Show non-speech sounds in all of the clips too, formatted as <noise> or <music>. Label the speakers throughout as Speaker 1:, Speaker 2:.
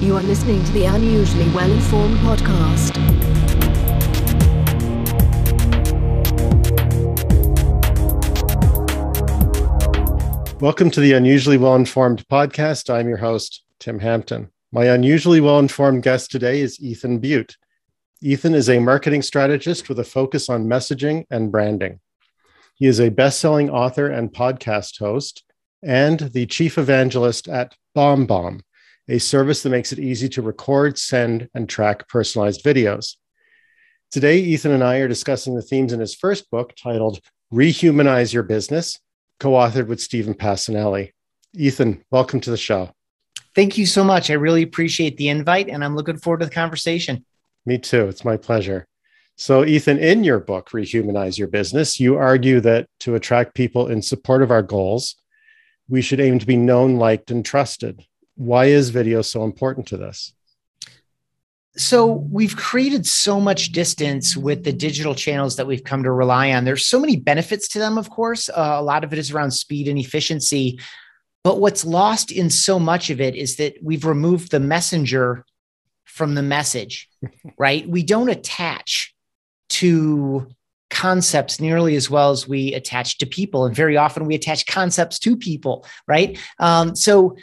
Speaker 1: You are listening to the Unusually Well Informed podcast.
Speaker 2: Welcome to the Unusually Well Informed podcast. I'm your host, Tim Hampton. My unusually well informed guest today is Ethan Beute. Ethan is a marketing strategist with a focus on messaging and branding. He is a best selling author and podcast host and the chief evangelist at BombBomb, a service that makes it easy to record, send, and track personalized videos. Today, Ethan and I are discussing the themes in his first book titled Rehumanize Your Business, co authored with Stephen Pacinelli. Ethan, welcome to the show.
Speaker 3: Thank you so much. I really appreciate the invite and I'm looking forward to the conversation.
Speaker 2: Me too. It's my pleasure. So, Ethan, in your book, Rehumanize Your Business, you argue that to attract people in support of our goals, we should aim to be known, liked, and trusted. Why is video so important to this?
Speaker 3: So, we've created so much distance with the digital channels that we've come to rely on. There's so many benefits to them, of course. Uh, a lot of it is around speed and efficiency. But what's lost in so much of it is that we've removed the messenger from the message, <laughs> right? We don't attach to concepts nearly as well as we attach to people. And very often we attach concepts to people, right? Um, so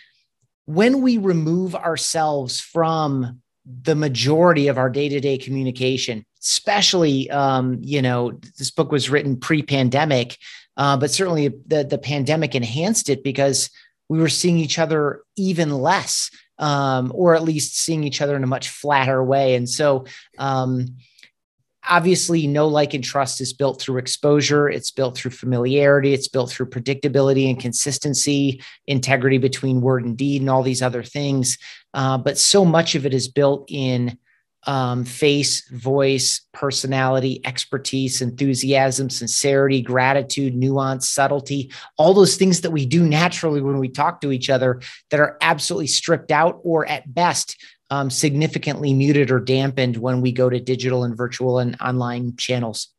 Speaker 3: when we remove ourselves from the majority of our day-to-day communication especially um, you know this book was written pre-pandemic uh, but certainly the, the pandemic enhanced it because we were seeing each other even less, um, or at least seeing each other in a much flatter way. And so, um, obviously, know like, and trust is built through exposure, it's built through familiarity, it's built through predictability and consistency, integrity between word and deed, and all these other things. Uh, but so much of it is built in um, face, voice, personality, expertise, enthusiasm, sincerity, gratitude, nuance, subtlety, all those things that we do naturally when we talk to each other that are absolutely stripped out or at best um, significantly muted or dampened when we go to digital and virtual and online channels.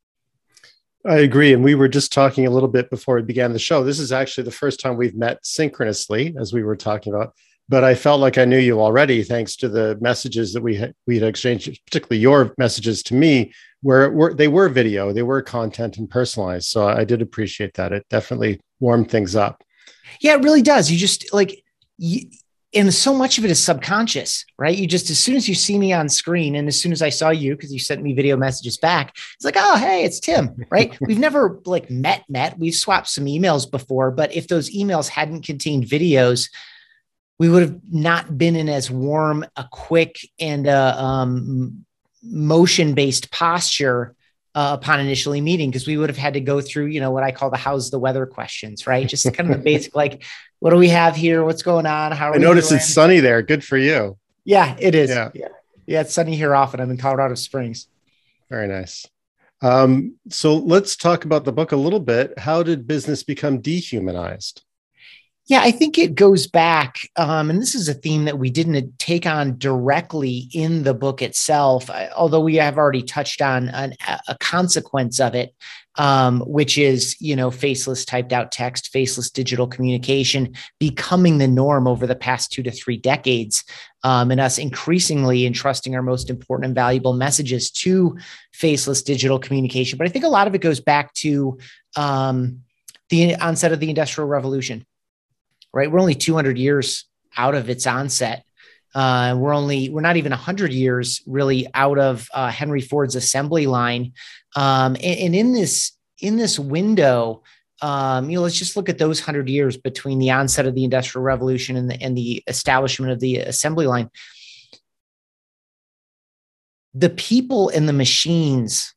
Speaker 2: I agree. And we were just talking a little bit before we began the show. This is actually the first time we've met synchronously, as we were talking about but I felt like I knew you already thanks to the messages that we had, we had exchanged, particularly your messages to me, where were, they were video, they were content and personalized. So I did appreciate that. It definitely warmed things up.
Speaker 3: Yeah, it really does. You just like, you, and so much of it is subconscious, right? You just, as soon as you see me on screen, and as soon as I saw you, because you sent me video messages back, it's like, oh, hey, it's Tim, right? <laughs> We've never like met, met. We've swapped some emails before, but if those emails hadn't contained videos, we would have not been in as warm a quick and uh, um, motion based posture uh, upon initially meeting because we would have had to go through you know what i call the how's the weather questions right just kind of the basic like what do we have here? What's going on? How
Speaker 2: i notice it's sunny there. Good for you.
Speaker 3: Yeah it is. Yeah. yeah. Yeah it's sunny here often. I'm in colorado springs.
Speaker 2: Very nice. Um, so let's talk about the book a little bit. How did business become dehumanized
Speaker 3: yeah, I think it goes back, um, and this is a theme that we didn't take on directly in the book itself, although we have already touched on an, a consequence of it, um, which is you know faceless typed out text, faceless digital communication becoming the norm over the past two to three decades, um, and us increasingly entrusting our most important and valuable messages to faceless digital communication. But I think a lot of it goes back to um, the onset of the Industrial Revolution right? We're only 200 years out of its onset. Uh, we're only we're not even 100 years really out of uh, Henry Ford's assembly line, um, and, and, in this in this window, um, you know, let's just look at those 100 years between the onset of the Industrial Revolution and the, and the establishment of the assembly line. The people and the machines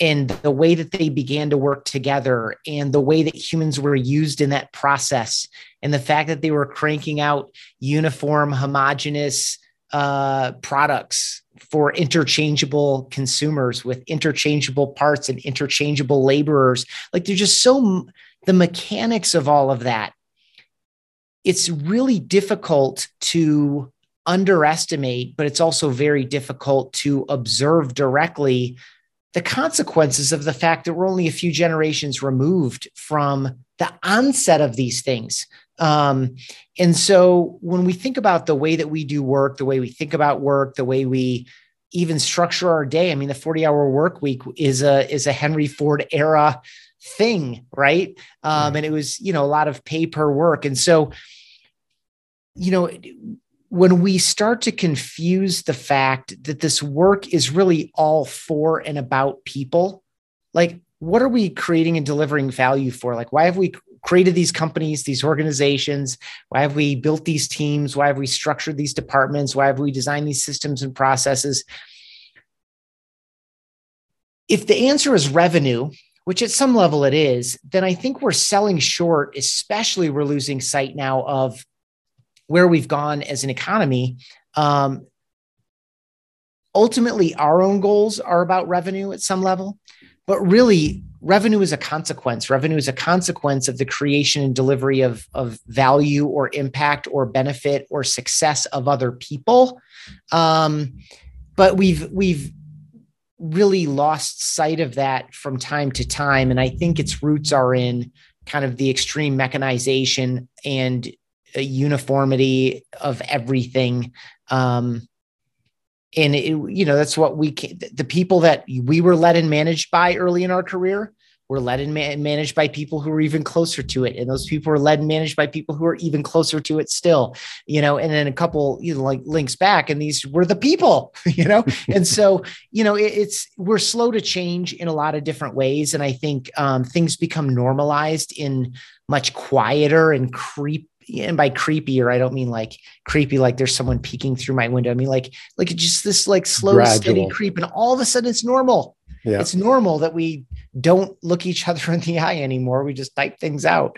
Speaker 3: and the way that they began to work together and the way that humans were used in that process and the fact that they were cranking out uniform homogenous uh, products for interchangeable consumers with interchangeable parts and interchangeable laborers. Like they're just so the mechanics of all of that. It's really difficult to underestimate but it's also very difficult to observe directly the consequences of the fact that we're only a few generations removed from the onset of these things. Um, and so when we think about the way that we do work, the way we think about work, the way we even structure our day, I mean, the 40 hour work week is a, is a Henry Ford era thing, right? Um, and it was, you know, a lot of pay per work. And so, you know, when we start to confuse the fact that this work is really all for and about people, like what are we creating and delivering value for? Like, why have we created these companies, these organizations? Why have we built these teams? Why have we structured these departments? Why have we designed these systems and processes? If the answer is revenue, which at some level it is, then I think we're selling short, especially we're losing sight now of where we've gone as an economy. Um, ultimately, our own goals are about revenue at some level, but really, revenue is a consequence. Revenue is a consequence of the creation and delivery of, of value or impact or benefit or success of other people. Um, but we've we've really lost sight of that from time to time, and I think its roots are in kind of the extreme mechanization and uniformity of everything. Um, and it, you know that's what we can, the people that we were led and managed by early in our career were led and managed by people who were even closer to it. And those people were led and managed by people who are even closer to it still you know and then a couple you know like links back and these were the people <laughs> you know? <laughs> And so you know it, it's we're slow to change in a lot of different ways. And i think um, things become normalized in much quieter and creep and by creepier, I don't mean like creepy, like there's someone peeking through my window. I mean like like just this like slow, Gradual. steady creep, and all of a sudden it's normal. Yeah. It's normal that we don't look each other in the eye anymore. We just type things out.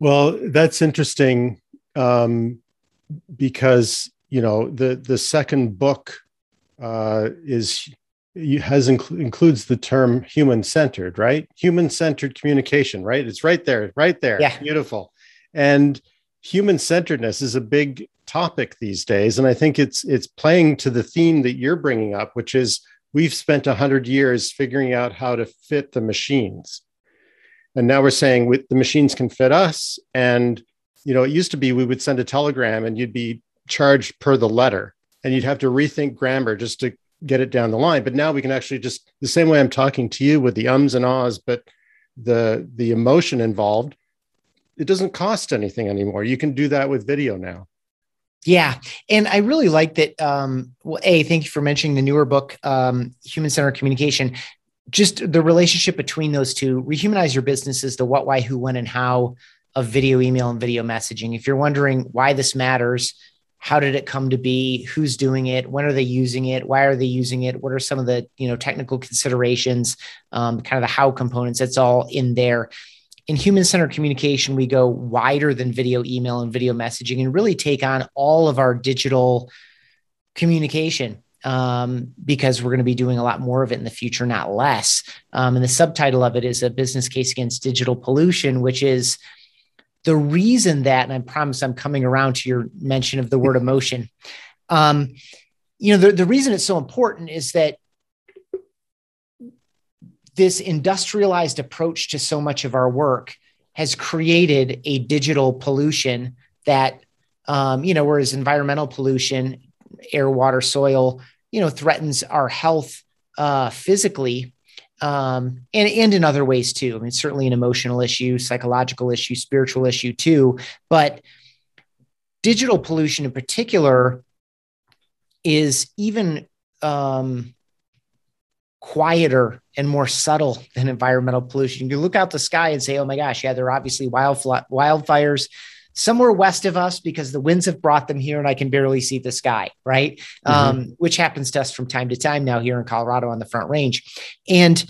Speaker 2: Well, that's interesting um, because you know the the second book uh, is has inc- includes the term human centered, right? Human centered communication, right? It's right there, right there.
Speaker 3: Yeah.
Speaker 2: Beautiful. And human centeredness is a big topic these days and i think it's it's playing to the theme that you're bringing up which is we've spent 100 years figuring out how to fit the machines. And now we're saying the machines can fit us and you know it used to be we would send a telegram and you'd be charged per the letter and you'd have to rethink grammar just to get it down the line. But now we can actually just the same way i'm talking to you with the ums and ahs but the the emotion involved it doesn't cost anything anymore. You can do that with video now.
Speaker 3: Yeah. And I really like that. Um, well, A, thank you for mentioning the newer book, um, Human Centered Communication. Just the relationship between those two, rehumanize your business is the what, why, who, when, and how of video, email, and video messaging. If you're wondering why this matters, how did it come to be? Who's doing it? When are they using it? Why are they using it? What are some of the you know technical considerations? Um, kind of the how components. That's all in there in human centered communication, we go wider than video, email, and video messaging and really take on all of our digital communication um, because we're going to be doing a lot more of it in the future, not less. Um, and the subtitle of it is a business case against digital pollution, which is the reason that, and I promise I'm coming around to your mention of the word emotion. Um, you know, the, the reason it's so important is that this industrialized approach to so much of our work has created a digital pollution that um, you know whereas environmental pollution air water soil you know threatens our health uh, physically um, and, and in other ways too. I mean certainly an emotional issue psychological issue spiritual issue too but digital pollution in particular is even um, quieter and more subtle than environmental pollution. You look out the sky and say, oh my gosh, yeah, there are obviously wildfires somewhere west of us because the winds have brought them here and I can barely see the sky, right? Mm-hmm. Um, which happens to us from time to time now here in Colorado on the Front Range. And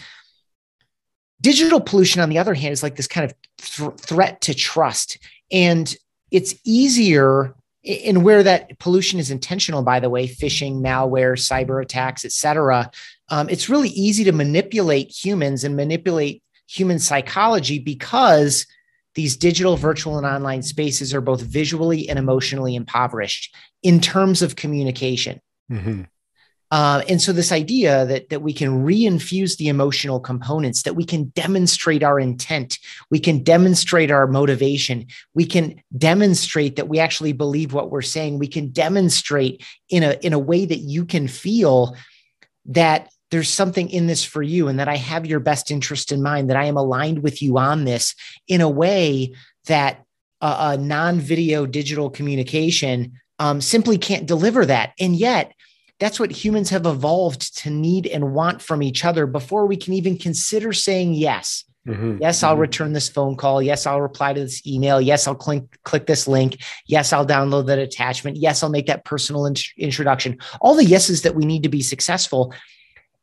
Speaker 3: digital pollution, on the other hand, is like this kind of th- threat to trust. And it's easier and where that pollution is intentional, by the way, phishing, malware, cyber attacks, et cetera, um, it's really easy to manipulate humans and manipulate human psychology because these digital, virtual, and online spaces are both visually and emotionally impoverished in terms of communication. Mm-hmm. Uh, and so this idea that that we can reinfuse the emotional components, that we can demonstrate our intent, we can demonstrate our motivation, we can demonstrate that we actually believe what we're saying, we can demonstrate in a in a way that you can feel that there's something in this for you and that I have your best interest in mind, that I am aligned with you on this in a way that a, non-video digital communication um, simply can't deliver that. And yet that's what humans have evolved to need and want from each other before we can even consider saying yes. Mm-hmm. Yes, I'll mm-hmm. return this phone call. Yes, I'll reply to this email. Yes, I'll click click this link. Yes, I'll download that attachment. Yes, I'll make that personal in- introduction. All the yeses that we need to be successful.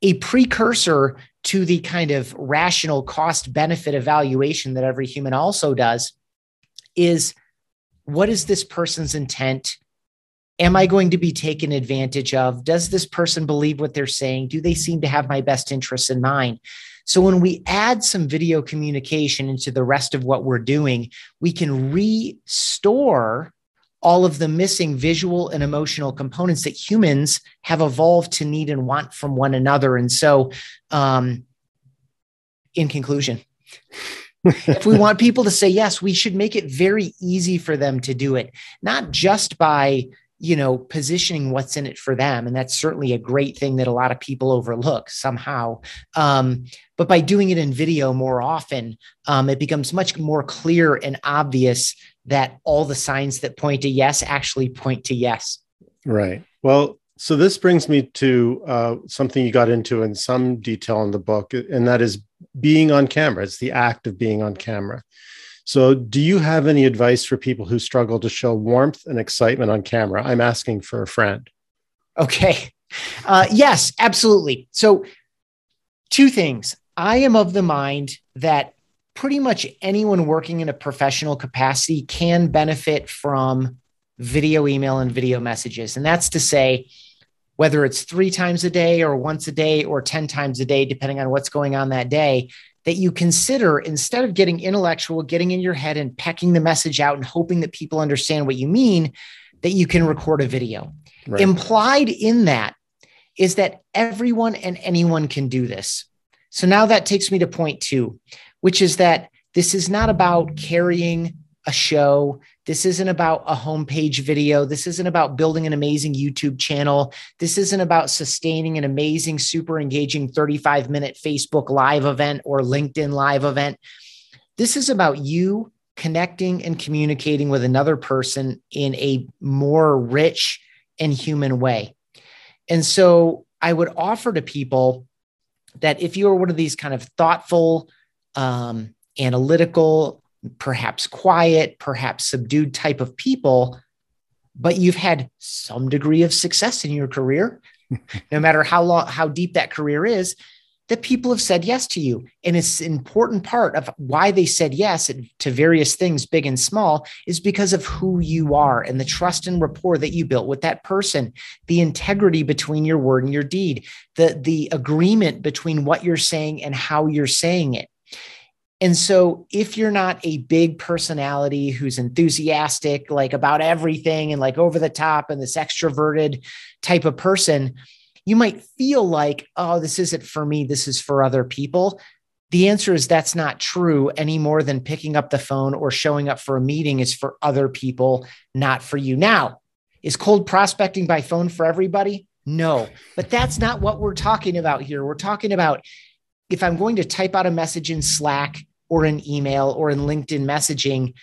Speaker 3: A precursor to the kind of rational cost benefit evaluation that every human also does is what is this person's intent? Am I going to be taken advantage of? Does this person believe what they're saying? Do they seem to have my best interests in mind? So when we add some video communication into the rest of what we're doing, we can restore all of the missing visual and emotional components that humans have evolved to need and want from one another. And so, um, in conclusion, <laughs> if we want people to say yes, we should make it very easy for them to do it, not just by you know positioning what's in it for them. And that's certainly a great thing that a lot of people overlook somehow. Um, but by doing it in video more often um, it becomes much more clear and obvious that all the signs that point to yes actually point to yes.
Speaker 2: Right. Well so this brings me to uh, something you got into in some detail in the book and that is being on camera. It's the act of being on camera so, do you have any advice for people who struggle to show warmth and excitement on camera? I'm asking for a friend.
Speaker 3: Okay. Uh, yes, absolutely. So, two things. I am of the mind that pretty much anyone working in a professional capacity can benefit from video email and video messages. And that's to say, whether it's three times a day or once a day or 10 times a day, depending on what's going on that day, that you consider instead of getting intellectual, getting in your head and pecking the message out and hoping that people understand what you mean, that you can record a video. Right. Implied in that is that everyone and anyone can do this. So now that takes me to point two, which is that this is not about carrying a show. This isn't about a homepage video. This isn't about building an amazing YouTube channel. This isn't about sustaining an amazing, super engaging 35 minute Facebook live event or LinkedIn live event. This is about you connecting and communicating with another person in a more rich and human way. And so I would offer to people that if you are one of these kind of thoughtful, um, analytical, perhaps quiet, perhaps subdued type of people, but you've had some degree of success in your career, <laughs> no matter how long, how deep that career is, that people have said yes to you. And it's an important part of why they said yes to various things, big and small, is because of who you are and the trust and rapport that you built with that person, the integrity between your word and your deed, the, the agreement between what you're saying and how you're saying it. And so if you're not a big personality who's enthusiastic, like about everything and like over the top and this extroverted type of person, you might feel like, oh, this isn't for me. This is for other people. The answer is that's not true any more than picking up the phone or showing up for a meeting is for other people, not for you. Now, is cold prospecting by phone for everybody? No, but that's not what we're talking about here. We're talking about if I'm going to type out a message in Slack or in email or in LinkedIn messaging,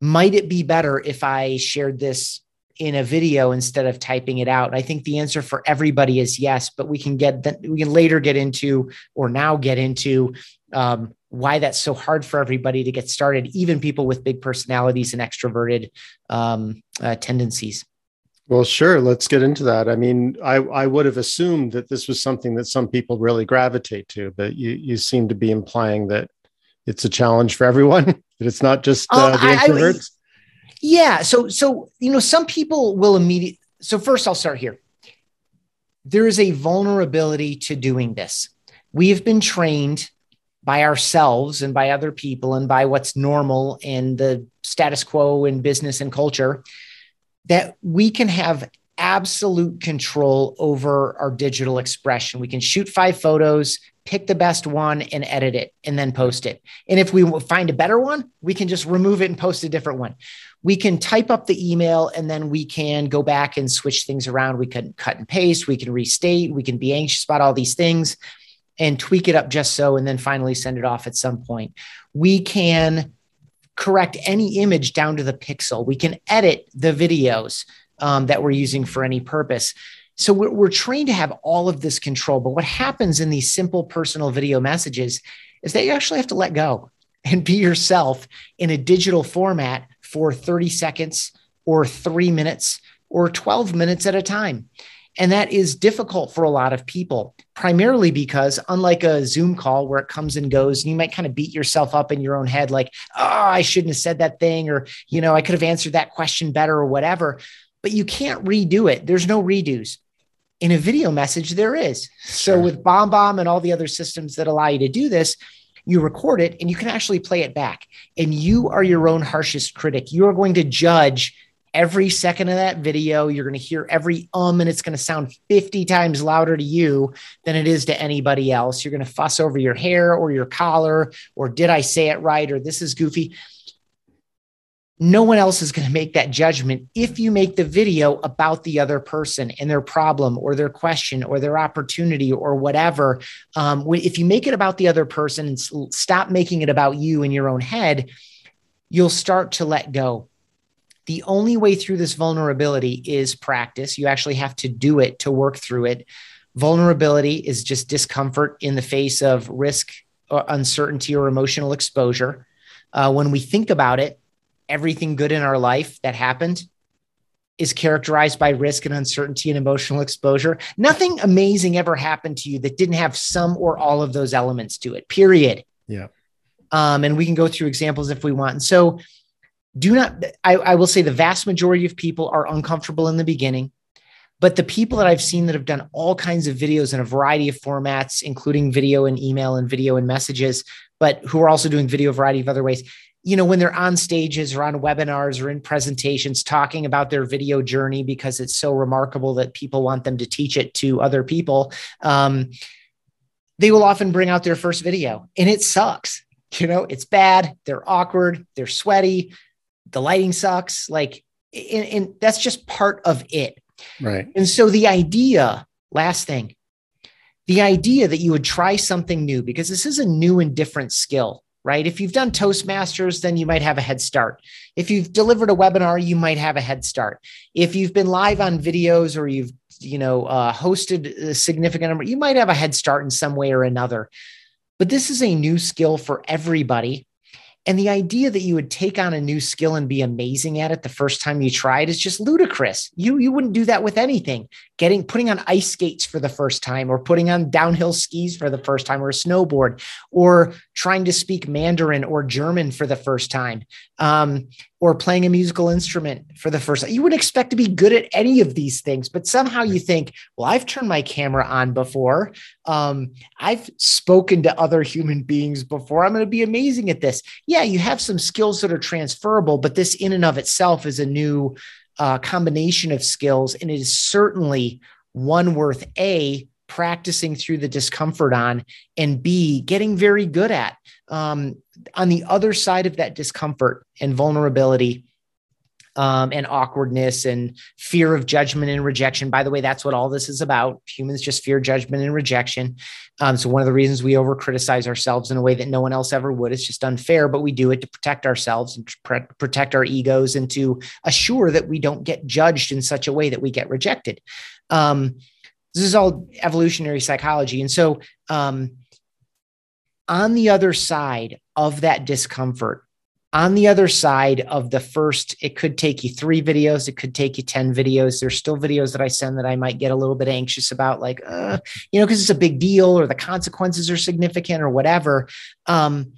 Speaker 3: might it be better if I shared this in a video instead of typing it out? I think the answer for everybody is yes, but we can get that we can later get into or now get into um, why that's so hard for everybody to get started, even people with big personalities and extroverted um, uh, tendencies.
Speaker 2: Well, sure. Let's get into that. I mean, I, I would have assumed that this was something that some people really gravitate to, but you, you seem to be implying that it's a challenge for everyone. <laughs> that it's not just uh, uh, the introverts.
Speaker 3: I, yeah. So so you know, some people will immediately. So first, I'll start here. There is a vulnerability to doing this. We have been trained by ourselves and by other people and by what's normal and the status quo in business and culture that we can have absolute control over our digital expression. We can shoot five photos, pick the best one and edit it and then post it. And if we find a better one, we can just remove it and post a different one. We can type up the email and then we can go back and switch things around. We can cut and paste, we can restate, we can be anxious about all these things and tweak it up just so and then finally send it off at some point. We can correct any image down to the pixel. We can edit the videos um, that we're using for any purpose. So we're, we're trained to have all of this control. But what happens in these simple personal video messages is that you actually have to let go and be yourself in a digital format for 30 seconds or three minutes or 12 minutes at a time. And that is difficult for a lot of people, primarily because, unlike a Zoom call where it comes and goes, and you might kind of beat yourself up in your own head, like, oh, I shouldn't have said that thing, or, you know, I could have answered that question better, or whatever. But you can't redo it. There's no redos. In a video message, there is. So, sure. with BombBomb and all the other systems that allow you to do this, you record it and you can actually play it back. And you are your own harshest critic. You are going to judge every second of that video. You're going to hear every um, and it's going to sound 50 times louder to you than it is to anybody else. You're going to fuss over your hair or your collar, or did I say it right? Or this is goofy. No one else is going to make that judgment if you make the video about the other person and their problem or their question or their opportunity or whatever. Um, if you make it about the other person and stop making it about you in your own head, you'll start to let go the only way through this vulnerability is practice. You actually have to do it to work through it. Vulnerability is just discomfort in the face of risk, or uncertainty, or emotional exposure. Uh, when we think about it, everything good in our life that happened is characterized by risk and uncertainty and emotional exposure. Nothing amazing ever happened to you that didn't have some or all of those elements to it, period.
Speaker 2: Yeah.
Speaker 3: Um, and we can go through examples if we want. And so do not I, I will say the vast majority of people are uncomfortable in the beginning but the people that I've seen that have done all kinds of videos in a variety of formats, including video and email and video and messages, but who are also doing video a variety of other ways, you know, when they're on stages or on webinars or in presentations talking about their video journey because it's so remarkable that people want them to teach it to other people, um, they will often bring out their first video and it sucks. You know, it's bad, they're awkward, they're sweaty, the lighting sucks like and, and that's just part of it
Speaker 2: right
Speaker 3: and so the idea last thing the idea that you would try something new because this is a new and different skill right? If you've done toastmasters then you might have a head start. If you've delivered a webinar you might have a head start. If you've been live on videos or you've you know uh, hosted a significant number you might have a head start in some way or another. But this is a new skill for everybody. And the idea that you would take on a new skill and be amazing at it the first time you try it is just ludicrous. You you wouldn't do that with anything. Getting putting on ice skates for the first time or putting on downhill skis for the first time or a snowboard or trying to speak Mandarin or German for the first time. Um, or playing a musical instrument for the first time. You wouldn't expect to be good at any of these things, but somehow you think, well, I've turned my camera on before. Um, I've spoken to other human beings before. I'm going to be amazing at this. Yeah, you have some skills that are transferable, but this in and of itself is a new uh, combination of skills. And it is certainly one worth A, practicing through the discomfort on, and B, getting very good at. Um, on the other side of that discomfort and vulnerability um, and awkwardness and fear of judgment and rejection. By the way, that's what all this is about. Humans just fear judgment and rejection. Um, so, one of the reasons we over criticize ourselves in a way that no one else ever would, it's just unfair, but we do it to protect ourselves and pr- protect our egos and to assure that we don't get judged in such a way that we get rejected. Um, this is all evolutionary psychology. And so, um, on the other side of that discomfort, on the other side of the first, it could take you three videos, it could take you 10 videos. There's still videos that I send that I might get a little bit anxious about, like, uh, you know, because it's a big deal or the consequences are significant or whatever. Um,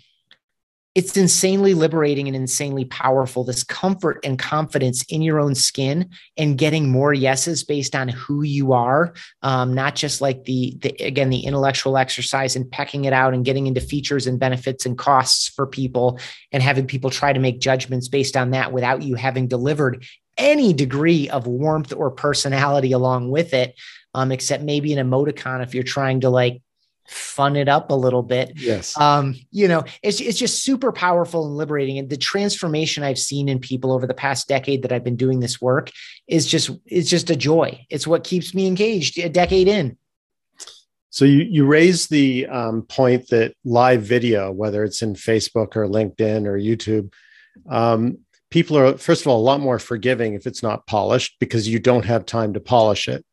Speaker 3: it's insanely liberating and insanely powerful this comfort and confidence in your own skin and getting more yeses based on who you are um, not just like the, the again the intellectual exercise and pecking it out and getting into features and benefits and costs for people and having people try to make judgments based on that without you having delivered any degree of warmth or personality along with it, um, except maybe an emoticon if you're trying to like fun it up a little bit.
Speaker 2: Yes.
Speaker 3: Um, you know, it's it's just super powerful and liberating. And the transformation I've seen in people over the past decade that I've been doing this work is just it's just a joy. It's what keeps me engaged a decade in.
Speaker 2: So you you raise the um, point that live video, whether it's in Facebook or LinkedIn or YouTube, um, people are first of all a lot more forgiving if it's not polished because you don't have time to polish it.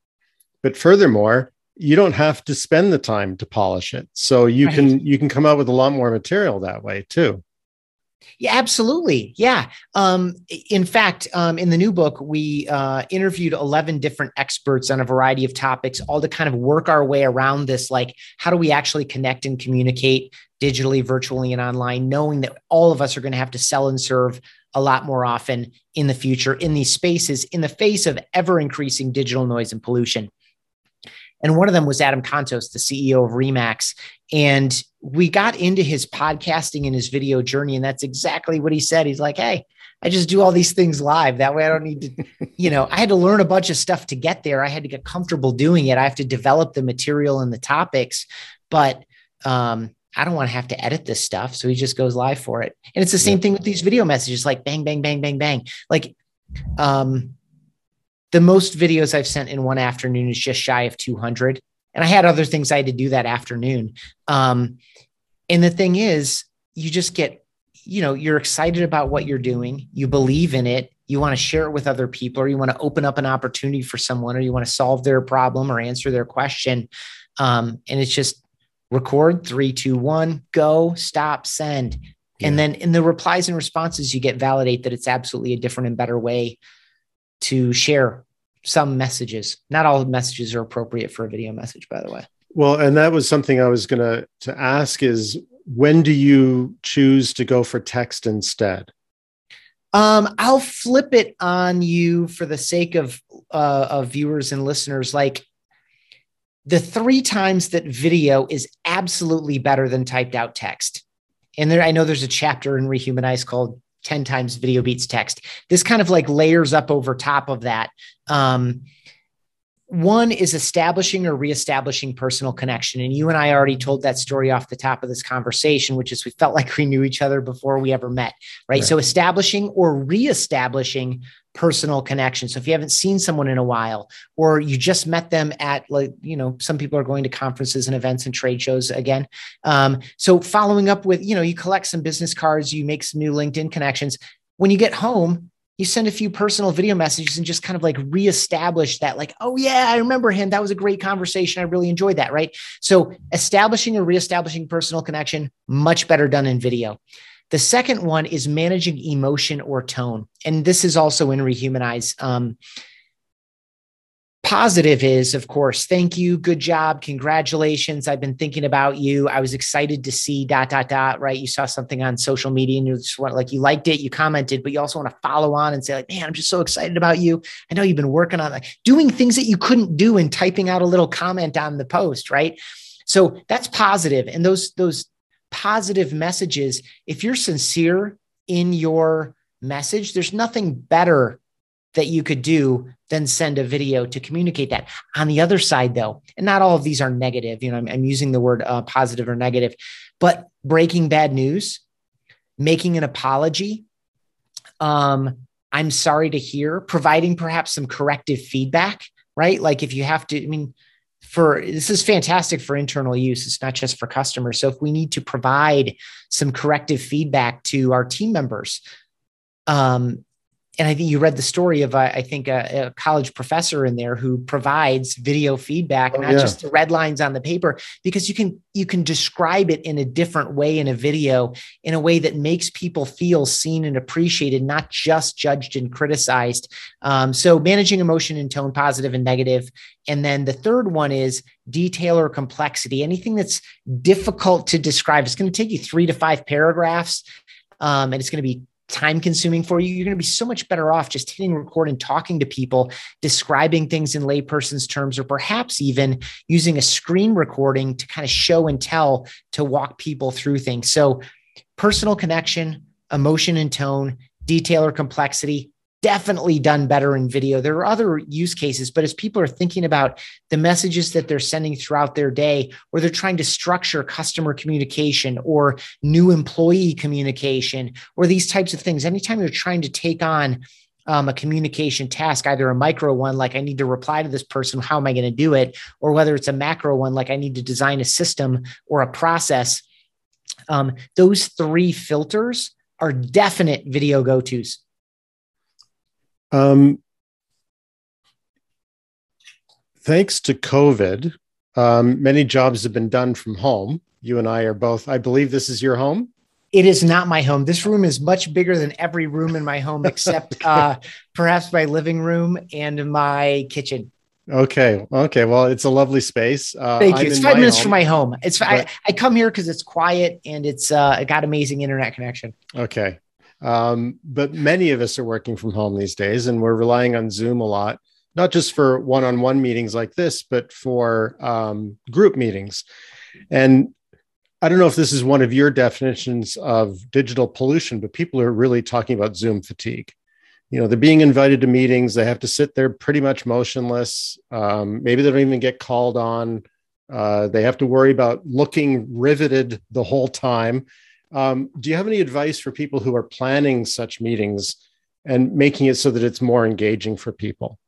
Speaker 2: But furthermore, you don't have to spend the time to polish it, so you right. can you can come out with a lot more material that way too.
Speaker 3: Yeah, absolutely. Yeah. Um, in fact, um, in the new book, we uh, interviewed 11 different experts on a variety of topics, all to kind of work our way around this. Like, how do we actually connect and communicate digitally, virtually, and online, knowing that all of us are going to have to sell and serve a lot more often in the future in these spaces in the face of ever increasing digital noise and pollution. And one of them was Adam Contos, the CEO of Remax. And we got into his podcasting and his video journey. And that's exactly what he said. He's like, Hey, I just do all these things live. That way I don't need to, <laughs> you know, I had to learn a bunch of stuff to get there. I had to get comfortable doing it. I have to develop the material and the topics. But um, I don't want to have to edit this stuff. So he just goes live for it. And it's the same thing with these video messages, like bang, bang, bang, bang, bang. Like um, the most videos I've sent in one afternoon is just shy of 200. And I had other things I had to do that afternoon. Um, and the thing is, you just get, you know, you're excited about what you're doing, you believe in it, you want to share it with other people, or you want to open up an opportunity for someone, or you want to solve their problem or answer their question. Um, and it's just record three, two, one, go, stop, send. Yeah. And then in the replies and responses, you get validate that it's absolutely a different and better way to share some messages. Not all messages are appropriate for a video message, by the way.
Speaker 2: Well, and that was something I was going to to ask is when do you choose to go for text instead?
Speaker 3: Um, I'll flip it on you for the sake of uh, of viewers and listeners. Like the three times that video is absolutely better than typed out text. And there, I know there's a chapter in Rehumanize called 10 times video beats text. This kind of like layers up over top of that. Um, one is establishing or reestablishing personal connection. And you and I already told that story off the top of this conversation, which is we felt like we knew each other before we ever met, right? right. So establishing or reestablishing personal connection. So if you haven't seen someone in a while, or you just met them at like, you know, some people are going to conferences and events and trade shows again. Um, so following up with, you know, you collect some business cards, you make some new LinkedIn connections. When you get home, you send a few personal video messages and just kind of like reestablish that, like, oh, yeah, I remember him. That was a great conversation. I really enjoyed that. Right. So establishing or reestablishing personal connection, much better done in video. The second one is managing emotion or tone. And this is also in Rehumanize. Um, positive is of course thank you good job congratulations. I've been thinking about you. I was excited to see dot dot dot right? You saw something on social media and you just want like you liked it you commented but you also want to follow on and say like man i'm just so excited about you. I know you've been working on like doing things that you couldn't do and typing out a little comment on the post right? So that's positive. And those those positive messages if you're sincere in your message there's nothing better that you could do than send a video to communicate that. On the other side, though, and not all of these are negative, you know, I'm, I'm using the word uh, positive or negative, but breaking bad news, making an apology, um, I'm sorry to hear, providing perhaps some corrective feedback, right? Like if you have to, I mean, for this is fantastic for internal use. It's not just for customers. So if we need to provide some corrective feedback to our team members, um, and I think you read the story of uh, I think a, a, college professor in there who provides video feedback, oh, not yeah. just the red lines on the paper, because you can you can describe it in a different way in a video, in a way that makes people feel seen and appreciated, not just judged and criticized. Um, so managing emotion and tone, positive and negative, and then the third one is detail or complexity. Anything that's difficult to describe. It's going to take you three to five paragraphs. Um, and it's going to be time consuming for you. You're going to be so much better off just hitting record and talking to people, describing things in layperson's terms, or perhaps even using a screen recording to kind of show and tell to walk people through things. So, personal connection, emotion and tone, detail or complexity, definitely done better in video. There are other use cases, but as people are thinking about the messages that they're sending throughout their day, or they're trying to structure customer communication or new employee communication, or these types of things, anytime you're trying to take on um, a communication task, either a micro one, like I need to reply to this person, how am I going to do it? Or whether it's a macro one, like I need to design a system or a process. Um, those three filters are definite video go tos.
Speaker 2: Um, thanks to COVID, um, many jobs have been done from home. You and I are both, I believe this is your home.
Speaker 3: It is not my home. This room is much bigger than every room in my home, except okay. <laughs> uh, perhaps my living room and my kitchen.
Speaker 2: Okay. Okay. Well, it's a lovely space.
Speaker 3: Uh, Thank you. I'm it's five minutes home, from my home. It's but, I, I come here because it's quiet and it's uh, got amazing internet connection.
Speaker 2: Okay. Um, but many of us are working from home these days, and we're relying on Zoom a lot, not just for one-on-one meetings like this, but for um, group meetings. And I don't know if this is one of your definitions of digital pollution, but people are really talking about Zoom fatigue. You know, they're being invited to meetings. They have to sit there pretty much motionless. Um, maybe they don't even get called on. Uh, they have to worry about looking riveted the whole time. Um, do you have any advice for people who are planning such meetings and making it so that it's more engaging for people?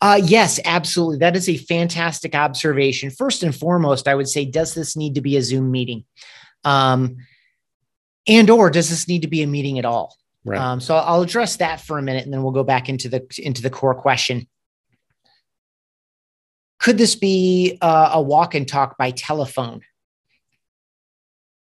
Speaker 3: Uh, yes, absolutely. That is a fantastic observation. First and foremost, I would say, does this need to be a Zoom meeting? Um, and or does this need to be a meeting at all? Right. Um, so I'll address that for a minute, and then we'll go back into the into the core question. Could this be uh, a walk and talk by telephone?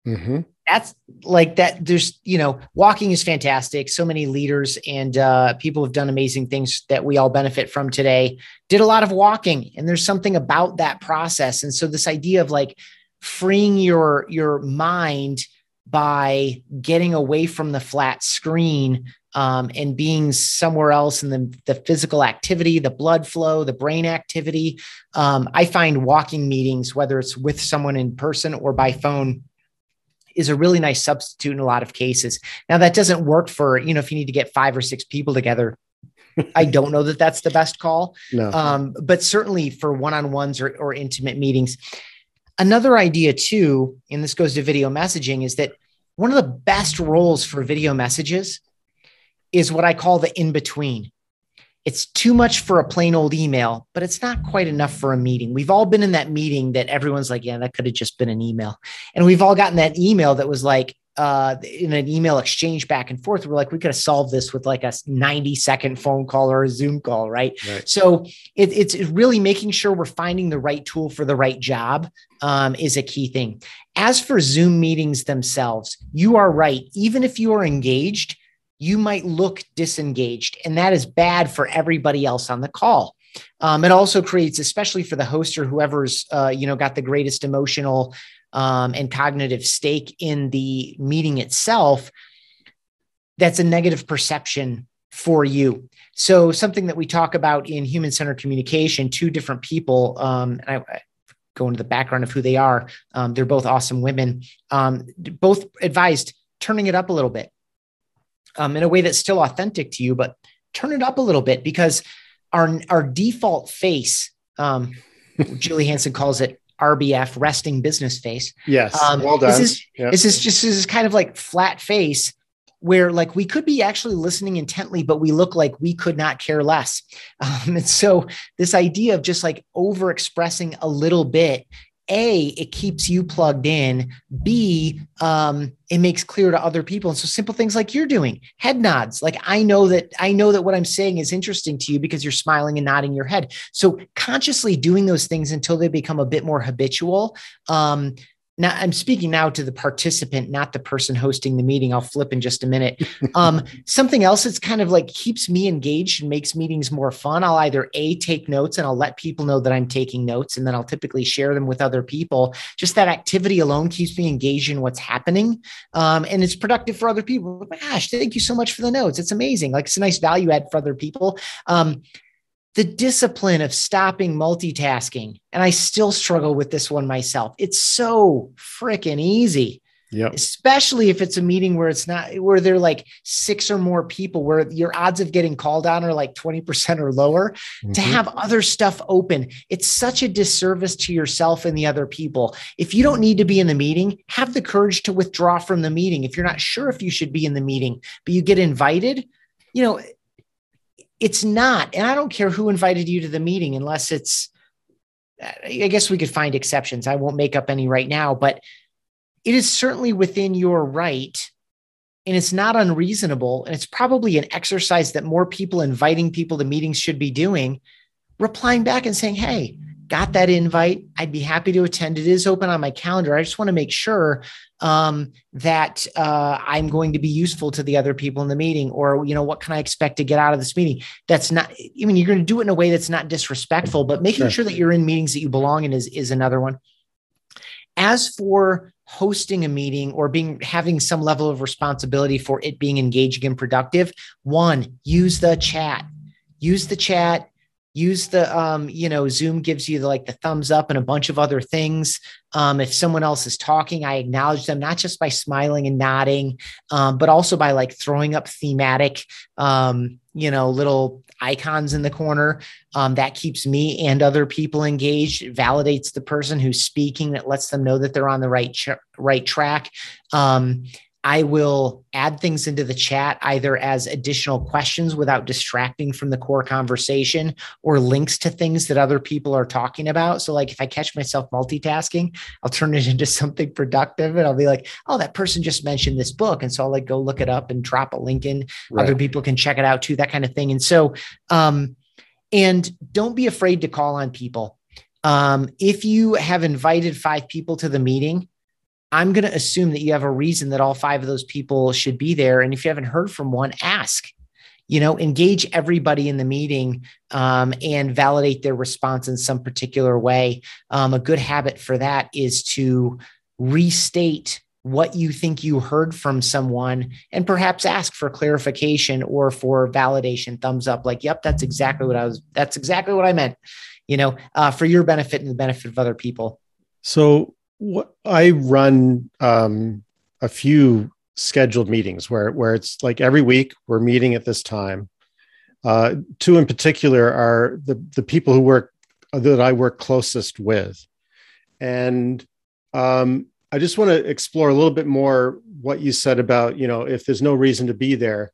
Speaker 3: Mm-hmm that's like that there's you know walking is fantastic. So many leaders and uh, people have done amazing things that we all benefit from today. Did a lot of walking and there's something about that process. And so this idea of like freeing your your mind by getting away from the flat screen um, and being somewhere else in the, the physical activity, the blood flow, the brain activity. Um, I find walking meetings, whether it's with someone in person or by phone, is a really nice substitute in a lot of cases. Now that doesn't work for, you know, if you need to get five or six people together, I <laughs> don't know that that's the best call. No. Um, but certainly for one-on-ones or, or intimate meetings. Another idea too, and this goes to video messaging, is that one of the best roles for video messages is what I call the in-between it's too much for a plain old email, but it's not quite enough for a meeting. We've all been in that meeting that everyone's like, yeah, that could have just been an email. And we've all gotten that email that was like, uh, in an email exchange back and forth, we're like, we could have solved this with like a 90 second phone call or a Zoom call, right? right. So it, it's really making sure we're finding the right tool for the right job um, is a key thing. As for Zoom meetings themselves, you are right. Even if you are engaged, you might look disengaged, and that is bad for everybody else on the call. Um, it also creates, especially for the host or whoever's uh, you know got the greatest emotional um, and cognitive stake in the meeting itself. That's a negative perception for you. So something that we talk about in human centered communication, two different people, um, and I, I go into the background of who they are. Um, they're both awesome women. Um, both advised turning it up a little bit um, in a way that's still authentic to you, but turn it up a little bit because our our default face, um, <laughs> Julie Hansen calls it RBF, resting business face.
Speaker 2: Yes, um, well done.
Speaker 3: This is, yep. this is just this is kind of like flat face where like we could be actually listening intently, but we look like we could not care less. <laughs> Um, and so this idea of just like over expressing a little bit a, it keeps you plugged in. B, um, it makes clear to other people. And so simple things like you're doing, head nods. Like I know that I know that what I'm saying is interesting to you because you're smiling and nodding your head. So consciously doing those things until they become a bit more habitual. Um, now I'm speaking now to the participant, not the person hosting the meeting. I'll flip in just a minute. Um, <laughs> something else that's kind of like keeps me engaged and makes meetings more fun. I'll either a take notes and I'll let people know that I'm taking notes, and then I'll typically share them with other people. Just that activity alone keeps me engaged in what's happening, um, and it's productive for other people. Gosh, thank you so much for the notes. It's amazing. Like it's a nice value add for other people. Um, the discipline of stopping multitasking. And I still struggle with this one myself. It's so freaking easy.
Speaker 2: Yeah.
Speaker 3: Especially if it's a meeting where it's not where there are like six or more people, where your odds of getting called on are like 20% or lower, mm-hmm. to have other stuff open. It's such a disservice to yourself and the other people. If you don't need to be in the meeting, have the courage to withdraw from the meeting. If you're not sure if you should be in the meeting, but you get invited, you know, it's not. And I don't care who invited you to the meeting unless it's I guess we could find exceptions. I won't make up any right now, but it is certainly within your right and it's not unreasonable. And it's probably an exercise that more people inviting people to meetings should be doing, replying back and saying, Hey, got that invite. I'd be happy to attend. It is open on my calendar. I just want to make sure um, that uh, I'm going to be useful to the other people in the meeting, or you know, what can I expect to get out of this meeting? That's not. I mean, you're going to do it in a way that's not disrespectful, but making sure, sure that you're in meetings that you belong in is is another one. As for hosting a meeting or being having some level of responsibility for it being engaging and productive, one, use the chat. Use the chat use the um, you know zoom gives you the, like the thumbs up and a bunch of other things. Um, if someone else is talking i acknowledge them not just by smiling and nodding um, but also by like throwing up thematic um, you know little icons in the corner um, that keeps me and other people engaged it validates the person who's speaking that lets them know that they're on the right ch- right track. Um, I will add things into the chat either as additional questions without distracting from the core conversation or links to things that other people are talking about. So, like if I catch myself multitasking, I'll turn it into <laughs> something productive and I'll be like, oh, that person just mentioned this book. And so I'll like go look it up and drop a link in. Right. Other people can check it out too, that kind of thing. And so, um, and don't be afraid to call on people. Um, if you have invited five people to the meeting, I'm going to assume that you have a reason that all five of those people should be there. And if you haven't heard from one, ask. You know, engage everybody in the meeting um, and validate their response in some particular way. Um, a good habit for that is to restate what you think you heard from someone and perhaps ask for clarification or for validation thumbs up like yep that's exactly what i was that's exactly what i meant you know uh, for your benefit and the benefit of other people
Speaker 2: so I run um, a few scheduled meetings where where it's like every week we're meeting at this time. Uh, two in particular are the the people who work that I work closest with, and um, I just want to explore a little bit more what you said about you know if there's no reason to be there.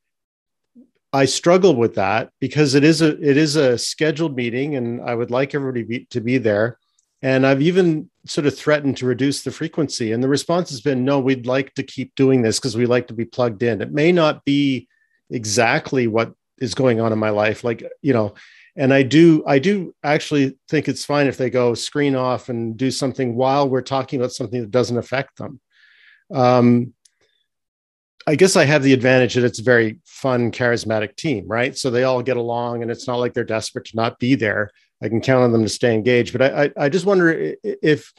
Speaker 2: I struggle with that because it is a it is a scheduled meeting, and I would like everybody be, to be there. And I've even sort of threatened to reduce the frequency. And the response has been no, we'd like to keep doing this because we like to be plugged in. It may not be exactly what is going on in my life. Like, you know, and I do, I do actually think it's fine if they go screen off and do something while we're talking about something that doesn't affect them. Um, I guess I have the advantage that it's a very fun, charismatic team, right? So they all get along and it's not like they're desperate to not be there. I can count on them to stay engaged. But I, I, I just wonder if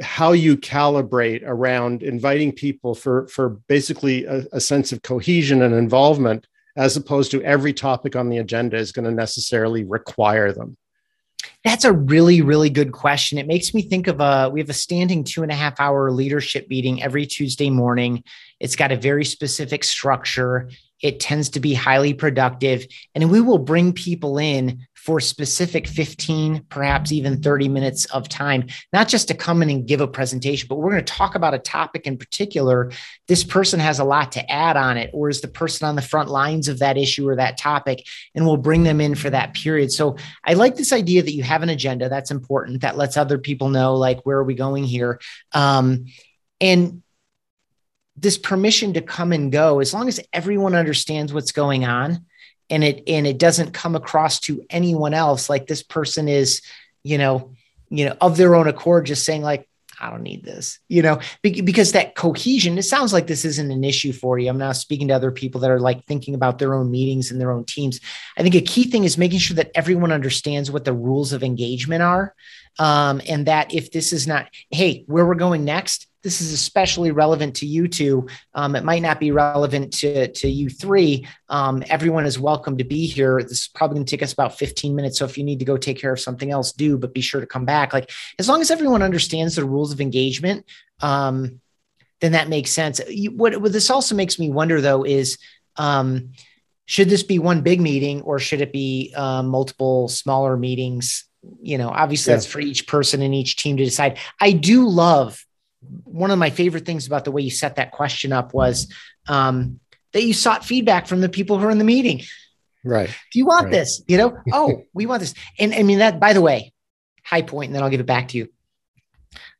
Speaker 2: how you calibrate around inviting people for for basically a, a, sense of cohesion and involvement as opposed to every topic on the agenda is going to necessarily require them.
Speaker 3: That's a really really good question. It makes me think of a we have a standing two and a half hour leadership meeting every tuesday morning. It's got a very specific structure. It tends to be highly productive and we will bring people in for specific 15 perhaps even 30 minutes of time not just to come in and give a presentation but we're going to talk about a topic in particular. This person has a lot to add on it or is the person on the front lines of that issue or that topic and we'll bring them in for that period. So i like this idea that you have an agenda that's important that lets other people know like where are we going here? Um, and this permission to come and go as long as everyone understands what's going on and it and it doesn't come across to anyone else. Like this person is you know you know of their own accord just saying like i don't need this you know because that cohesion it sounds like this isn't an issue for you. I'm now speaking to other people that are like thinking about their own meetings and their own teams. I think a key thing is making sure that everyone understands what the rules of engagement are um, and that if this is not hey where we're going next this is especially relevant to you two. Um, it might not be relevant to, to you three. Um, everyone is welcome to be here. This is probably going to take us about 15 minutes. So if you need to go take care of something else, do, but be sure to come back. Like as long as everyone understands the rules of engagement, um, then that makes sense. You, what, what this also makes me wonder though is, um, should this be one big meeting or should it be uh, multiple smaller meetings you know obviously yeah. that's for each person and each team to decide i do love one of my favorite things about the way you set that question up was um, that you sought feedback from the people who are in the meeting.
Speaker 2: Right.
Speaker 3: Do you want
Speaker 2: right.
Speaker 3: this? You know? <laughs> Oh we want this. And i mean that by the way high point and then i'll give it back to you.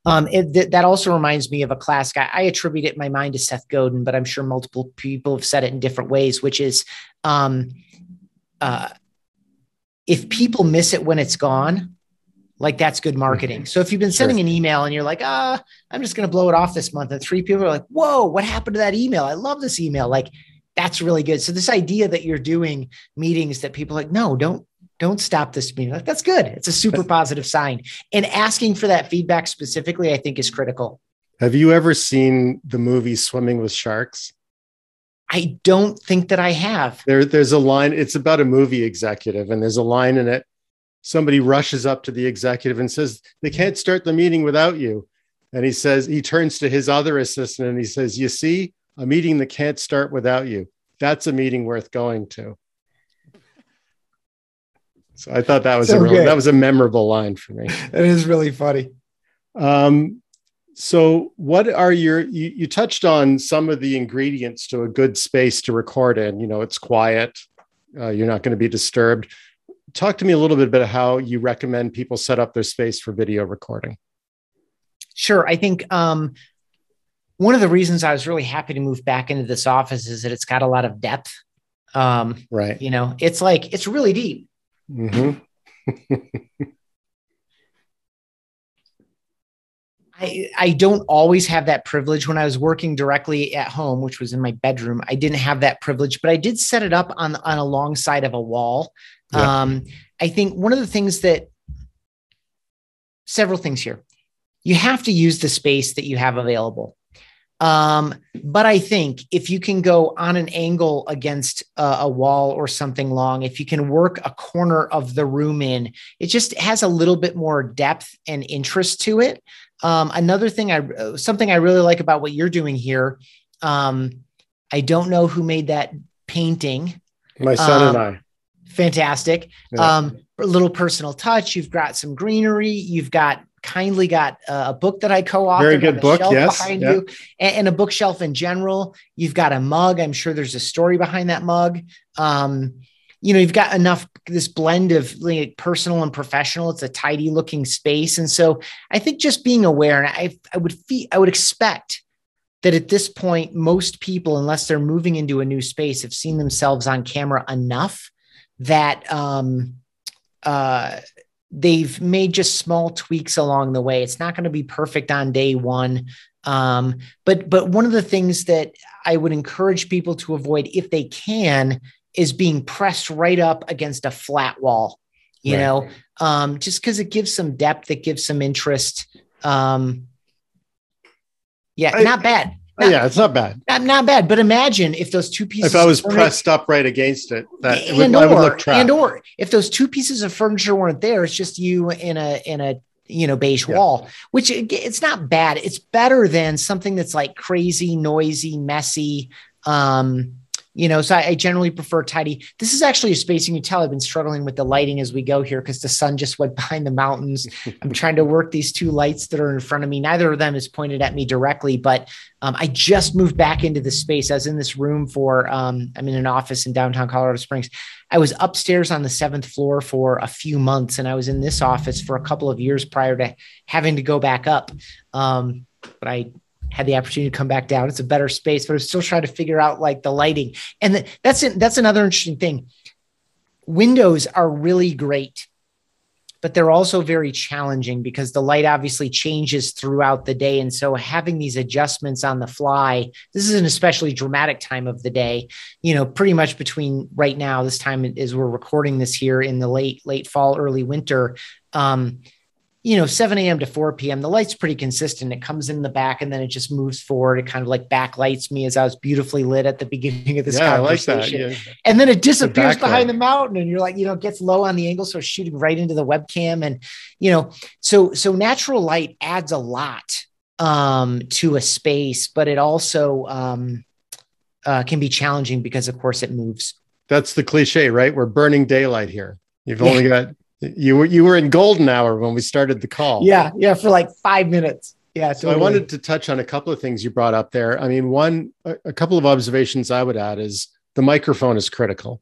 Speaker 3: Um, it, th- that also reminds me of a class guy. I attribute it in my mind to Seth Godin, but I'm sure multiple people have said it in different ways, which is um, uh, if people miss it when it's gone, like that's good marketing. So if you've been sending sure. an email and you're like, ah, I'm just going to blow it off this month, and three people are like, whoa, what happened to that email? I love this email. Like that's really good. So this idea that you're doing meetings that people like, no, don't don't stop this meeting. Like that's good. It's a super positive sign. And asking for that feedback specifically, I think, is critical.
Speaker 2: Have you ever seen the movie Swimming with Sharks?
Speaker 3: I don't think that I have.
Speaker 2: There, there's a line. It's about a movie executive, and there's a line in it. Somebody rushes up to the executive and says, "They can't start the meeting without you." And he says, he turns to his other assistant and he says, "You see, a meeting that can't start without you. That's a meeting worth going to." So I thought that was so a real, that was a memorable line for me. <laughs>
Speaker 3: It is really funny.
Speaker 2: Um, so, what are your? You, you, touched on some of the ingredients to a good space to record in. You know, it's quiet. Uh, you're not going to be disturbed. Talk to me a little bit about how you recommend people set up their space for video recording.
Speaker 3: Sure, I think um, one of the reasons I was really happy to move back into this office is that it's got a lot of depth. Um,
Speaker 2: right.
Speaker 3: You know, it's like it's really deep. Mm-hmm. <laughs> I, I don't always have that privilege when I was working directly at home, which was in my bedroom. I didn't have that privilege, but I did set it up on on alongside of a wall. Yeah. Um, I think one of the things that several things here. You have to use the space that you have available. Um, but I think if you can go on an angle against a, a, wall or something long, if you can work a corner of the room in, it just has a little bit more depth and interest to it. Um, another thing I something I really like about what you're doing here. Um, I don't know who made that painting.
Speaker 2: My son and um, I.
Speaker 3: Fantastic. Yeah. Um, a little personal touch. You've got some greenery. You've got kindly got a book that I co-authored.
Speaker 2: Very good book, yes.
Speaker 3: Behind you, and, and, a bookshelf in general. You've got a mug. I'm sure there's a story behind that mug. Um, you know, you've got enough this blend of like personal and professional. It's a tidy looking space, and so I think just being aware, and I I would feel I would expect that at this point, most people, unless they're moving into a new space, have seen themselves on camera enough that um, uh, they've made just small tweaks along the way. It's not going to be perfect on day one. Um, but but one of the things that I would encourage people to avoid if they can is being pressed right up against a flat wall, you right. know, um, just because it gives some depth, it gives some interest. Um, yeah, I, not bad.
Speaker 2: Not, yeah, it's not bad.
Speaker 3: Not, not bad. But imagine if those two pieces.
Speaker 2: If I was pressed up right against it, that
Speaker 3: and would, or, I would look trapped. And or if those two pieces of furniture weren't there, it's just you in a in a you know beige yeah. wall, which it's not bad. It's better than something that's like crazy, noisy, messy. Um, you know, so I, I, generally prefer tidy. This is actually a space you can tell I've been struggling with the lighting as we go here because the sun just went <laughs> behind the mountains. I'm trying to work these two lights that are in front of me. Neither of them is pointed at me directly, but um, I just moved back into this space. I was in this room for, um, I'm in an office in downtown Colorado Springs. I was upstairs on the seventh floor for a few months, and I was in this office for a couple of years prior to having to go back up. Um, but I had the opportunity to come back down. It's a better space, but I'm still trying to figure out like the lighting. And the, that's it. That's another interesting thing. Windows are really great, but they're also very challenging because the light obviously changes throughout the day. And so having these adjustments on the fly, this is an especially dramatic time of the day, you know, pretty much between right now, this time is we're recording this here in the late, late fall, early winter. Um, you know, 7 a.m. to 4 p.m. The light's pretty consistent. It comes in the back and then it just moves forward. It kind of like backlights me as I was beautifully lit at the beginning of this
Speaker 2: yeah, I like
Speaker 3: conversation.
Speaker 2: that. Yeah.
Speaker 3: And then it disappears
Speaker 2: backlight.
Speaker 3: behind the mountain and you're like, you know, it gets low on the angle. So it's shooting right into the webcam. And, you know, so, so natural light adds a lot um, to a space, but it also um, uh, can be challenging because of course it moves.
Speaker 2: That's the cliche, right? We're burning daylight here. You've
Speaker 3: Yeah.
Speaker 2: only got you were you were in golden hour when we started the call.
Speaker 3: Yeah. Yeah. For like five minutes. Yeah.
Speaker 2: So I wanted to touch on a couple of things you brought up there. I mean, one a, couple of observations I would add is the microphone is critical.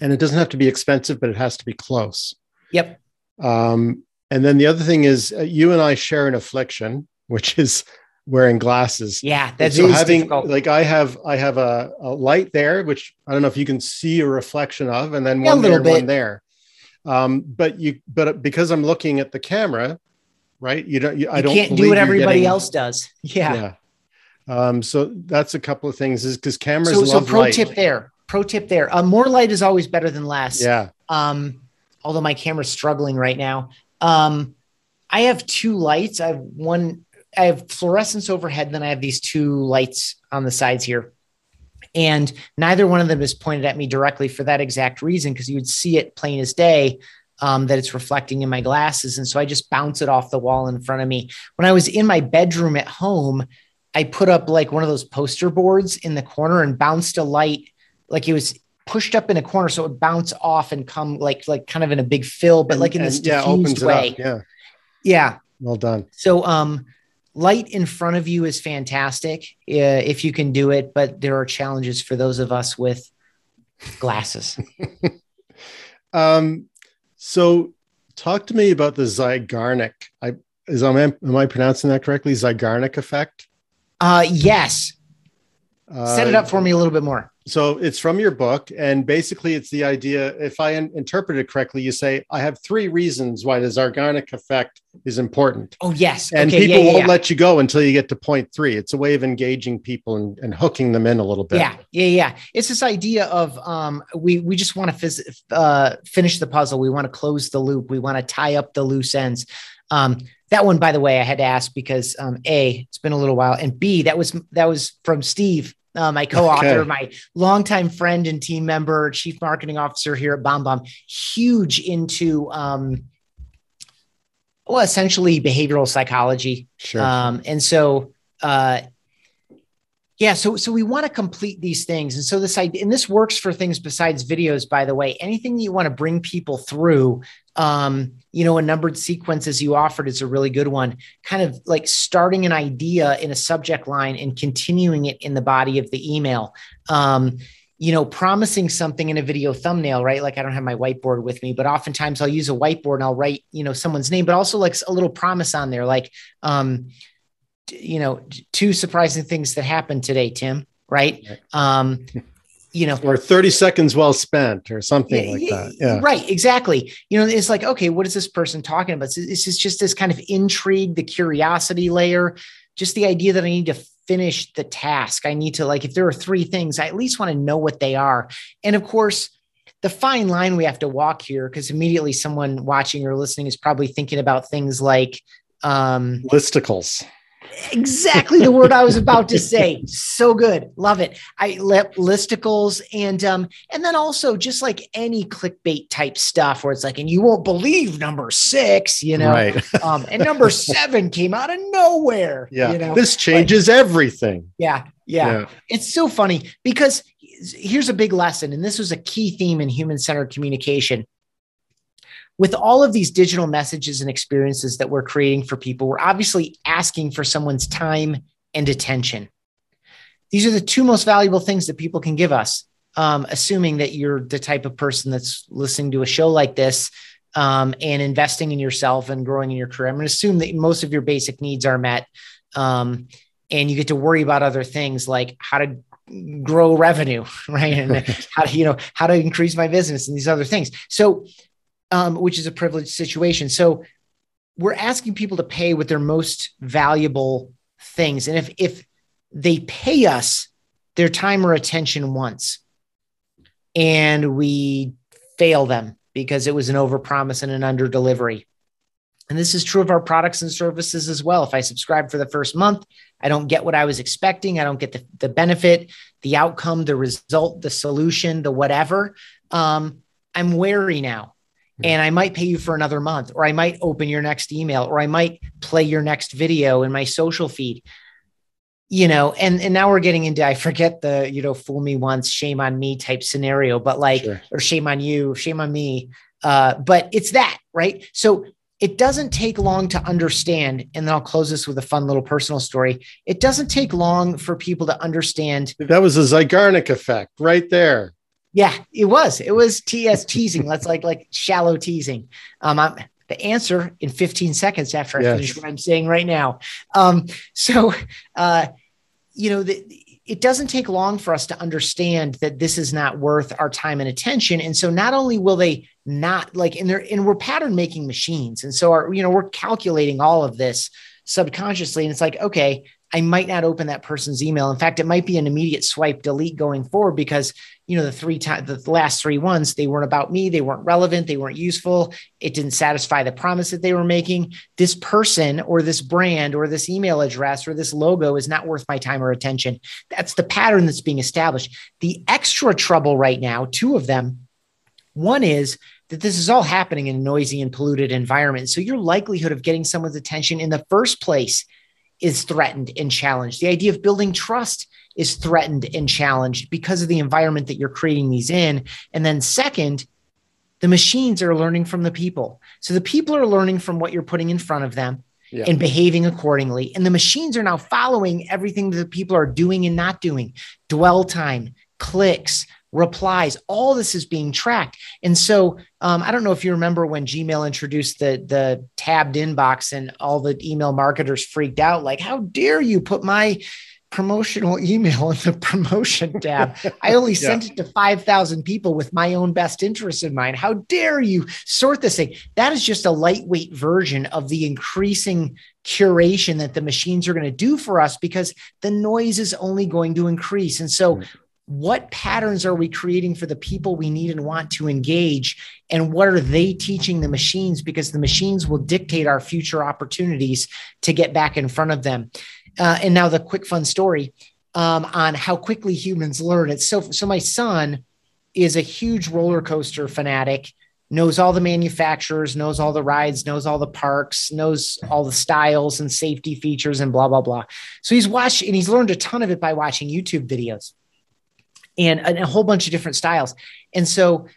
Speaker 2: And it doesn't have to be expensive, but it has to be close.
Speaker 3: Yep.
Speaker 2: Um, and then the other thing is uh, you and I share an affliction, which is wearing glasses.
Speaker 3: Yeah. That's
Speaker 2: so having
Speaker 3: difficult.
Speaker 2: like I have I have a, a light there, which I don't know if you can see a reflection of, and then
Speaker 3: Yeah,
Speaker 2: one there,
Speaker 3: little
Speaker 2: one
Speaker 3: bit.
Speaker 2: there. Um, but you but because I'm looking at the camera, right? You don't you, I
Speaker 3: you
Speaker 2: don't
Speaker 3: can't do what everybody
Speaker 2: getting-
Speaker 3: else does. Yeah.
Speaker 2: Yeah. Um, so that's a couple of things is because cameras
Speaker 3: So, so pro
Speaker 2: light.
Speaker 3: tip there. Pro tip there. Uh, more light is always better than less.
Speaker 2: Yeah.
Speaker 3: Um, although my camera's struggling right now. Um, I have two lights. I have one, I have fluorescence overhead, then I have these two lights on the sides here. And neither one of them is pointed at me directly for that exact reason, because you would see it plain as day um, that it's reflecting in my glasses. And so I just bounce it off the wall in front of me. When I was in my bedroom at home, I put up like one of those poster boards in the corner and bounced a light, like it was pushed up in a corner so it would bounce off and come like like kind of in a big fill, but like in this
Speaker 2: and, yeah,
Speaker 3: diffused way.
Speaker 2: Yeah.
Speaker 3: Yeah.
Speaker 2: Well done.
Speaker 3: So um light in front of you is fantastic uh, if you can do it, but there are challenges for those of us with glasses. <laughs>
Speaker 2: Um, so talk to me about the Zeigarnik. I is am I, am I pronouncing that correctly? Zeigarnik effect.
Speaker 3: Uh yes.
Speaker 2: Uh,
Speaker 3: Set it up for me a little bit more.
Speaker 2: So it's from your book, and basically, it's the idea. If I in- interpret it correctly, you say I have three reasons why the Zeigarnik effect is important,
Speaker 3: Oh yes.
Speaker 2: and
Speaker 3: okay,
Speaker 2: people
Speaker 3: yeah, yeah,
Speaker 2: won't
Speaker 3: yeah.
Speaker 2: let you go until you get to point three. It's a way of engaging people and, and hooking them in a little bit.
Speaker 3: Yeah, yeah, yeah. It's this idea of um, we we just want to phys- uh, finish the puzzle. We want to close the loop. We want to tie up the loose ends. Um, that one, by the way, I had to ask because um, a it's been a little while, and b that was that was from Steve, uh, my co-author,
Speaker 2: Okay.
Speaker 3: my longtime friend and team member, chief marketing officer here at BombBomb. Huge into um, well, essentially behavioral psychology.
Speaker 2: Sure.
Speaker 3: Um, and so, uh, yeah, so so we want to complete these things, and so this idea, and this works for things besides videos, by the way. Anything that you want to bring people through, um, you know, a numbered sequence as you offered is a really good one. Kind of like starting an idea in a subject line and continuing it in the body of the email. Um, you know, promising something in a video thumbnail, right? Like I don't have my whiteboard with me, but oftentimes I'll use a whiteboard and I'll write, you know, someone's name, but also like a little promise on there, like, um, you know, two surprising things that happened today, Tim, right? Um, you know,
Speaker 2: or 30 seconds well spent or something like that. Yeah.
Speaker 3: Right. Exactly. You know, it's like, okay, what is this person talking about? So This is just this kind of intrigue, the curiosity layer, just the idea that I need to finish the task. I need to, like, if there are three things, I at least want to know what they are. And of course, the fine line we have to walk here, because immediately someone watching or listening is probably thinking about things like, um,
Speaker 2: Listicles.
Speaker 3: Exactly the word I was about to say. So good. Love it. I let listicles and um and then also just like any clickbait type stuff where it's like, and you won't believe number six, you know.
Speaker 2: Right. <laughs>
Speaker 3: Um and number seven came out of nowhere.
Speaker 2: Yeah.
Speaker 3: You know,
Speaker 2: This changes everything.
Speaker 3: yeah, yeah. It's so funny because here's a big lesson, and this was a key theme in human centered communication. With all of these digital messages and experiences that we're creating for people, we're obviously asking for someone's time and attention. These are the two most valuable things that people can give us, um, assuming that you're the type of person that's listening to a show like this um, and investing in yourself and growing in your career. I'm going to assume that most of your basic needs are met. Um, and you get to worry about other things like how to grow revenue, <laughs> right? And <laughs> how to, you know, how to increase my business and these other things. So, um, which is a privileged situation. So we're asking people to pay with their most valuable things. And if, if they pay us their time or attention once and we fail them because it was an overpromise and an under delivery, And this is true of our products and services as well. If I subscribe for the first month, I don't get what I was expecting. I don't get the, the benefit, the outcome, the result, the solution, the whatever. Um, I'm wary now. And I might pay you for another month, or I might open your next email, or I might play your next video in my social feed. You know, and and now we're getting into I forget the you know fool me once, shame on me type scenario, but like
Speaker 2: Sure.
Speaker 3: or shame on you, shame on me. Uh, but it's that right. So it doesn't take long to understand, and then I'll close this with a fun little personal story. It doesn't take long for people to understand
Speaker 2: That was a Zeigarnik effect right there.
Speaker 3: Yeah, it was. It was TS teasing. That's like like shallow teasing. Um, I'm, the answer in 15 seconds after I
Speaker 2: Yes.
Speaker 3: finish what I'm saying right now. Um, so, uh, you know, the, it doesn't take long for us to understand that this is not worth our time and attention. And so, not only will they not like, and they're and we're pattern making machines, and so our, you know, we're calculating all of this subconsciously, and it's like, okay, I might not open that person's email. In fact, it might be an immediate swipe delete going forward because you know the three times the last three ones they weren't about me they weren't relevant they weren't useful. It didn't satisfy the promise that they were making. This person or this brand or this email address or this logo is not worth my time or attention. That's the pattern that's being established. The extra trouble right now two of them one is that this is all happening in a noisy and polluted environment. So your likelihood of getting someone's attention in the first place is threatened and challenged. The idea of building trust is threatened and challenged because of the environment that you're creating these in. And then, second, the machines are learning from the people. So the people are learning from what you're putting in front of them
Speaker 2: Yeah.
Speaker 3: and behaving accordingly. And the machines are now following everything that the people are doing and not doing dwell time, clicks, replies, all this is being tracked. And so um, I don't know if you remember when Gmail introduced the, the tabbed inbox and all the email marketers freaked out like, how dare you put my promotional email in the <laughs> promotion tab. I only
Speaker 2: Yeah.
Speaker 3: sent it to 5,000 people with my own best interests in mind. How dare you sort this thing? That is just a lightweight version of the increasing curation that the machines are going to do for us because the noise is only going to increase. And so,
Speaker 2: Right.
Speaker 3: what patterns are we creating for the people we need and want to engage? And what are they teaching the machines? Because the machines will dictate our future opportunities to get back in front of them. Uh, and now the quick fun story um, on how quickly humans learn. It's so so. My son is a huge roller coaster fanatic. Knows all the manufacturers, knows all the rides, knows all the parks, knows all the styles and safety features and blah blah blah. So he's watched and he's learned a ton of it by watching YouTube videos and a, a whole bunch of different styles. And so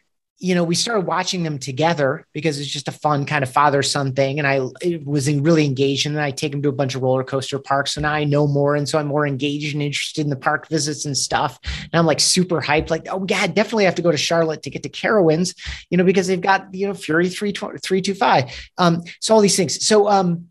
Speaker 3: you know, we started watching them together because it's just a fun kind of father son thing. And I was really engaged. And then I take him to a bunch of roller coaster parks. and I know more. And so I'm more engaged and interested in the park visits and stuff. And I'm like super hyped, like, oh, yeah, definitely have to go to Charlotte to get to Carowinds, you know, because they've got, you know, Fury 325. Um, so all these things. So, um,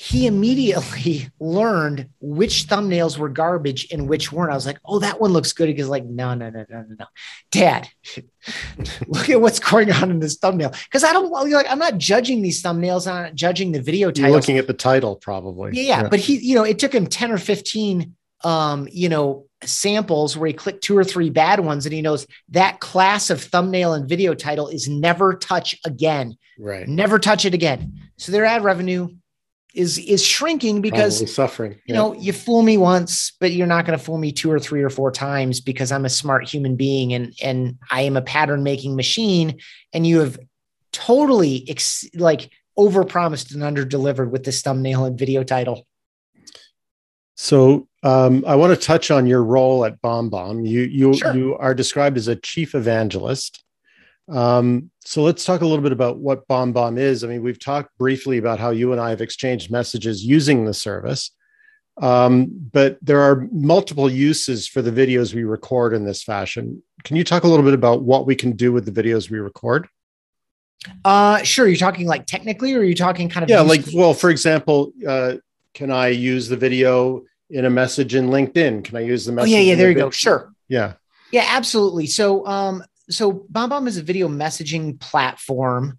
Speaker 3: he immediately <laughs> learned which thumbnails were garbage and which weren't. I was like, oh, that one looks good. He goes like, no, no, no, no, no, no. Dad, <laughs> look at what's going on in this thumbnail. Because I don't like I'm not judging these thumbnails, I'm not judging the video
Speaker 2: You're looking at the title, probably.
Speaker 3: Yeah, yeah, but he, you know, it took him 10 or 15 um, you know, samples where he clicked two or three bad ones and he knows that class of thumbnail and video title is never touch again.
Speaker 2: right.
Speaker 3: Never touch it again. So their ad revenue is is shrinking because
Speaker 2: Probably suffering.
Speaker 3: you know, you fool me once, but you're not going to fool me two or three or four times because I'm a smart human being and and I am a pattern making machine. And you have totally ex- like overpromised and underdelivered with this thumbnail and video title.
Speaker 2: So um, I want to touch on your role at BombBomb. You you
Speaker 3: Sure.
Speaker 2: you are described as a chief evangelist. Um, so let's talk a little bit about what BombBomb is. I mean, we've talked briefly about how you and I have exchanged messages using the service, um, but there are multiple uses for the videos we record in this fashion. Can you talk a little bit about what we can do with the videos we record?
Speaker 3: Uh, sure. You're talking like technically, or are you talking kind of
Speaker 2: Yeah, like well, for example, uh, can I use the video in a message in LinkedIn? Can I use the message?
Speaker 3: oh yeah,
Speaker 2: yeah.
Speaker 3: There you go. Sure.
Speaker 2: Yeah.
Speaker 3: Yeah, absolutely. So, um, so BombBomb is a video messaging platform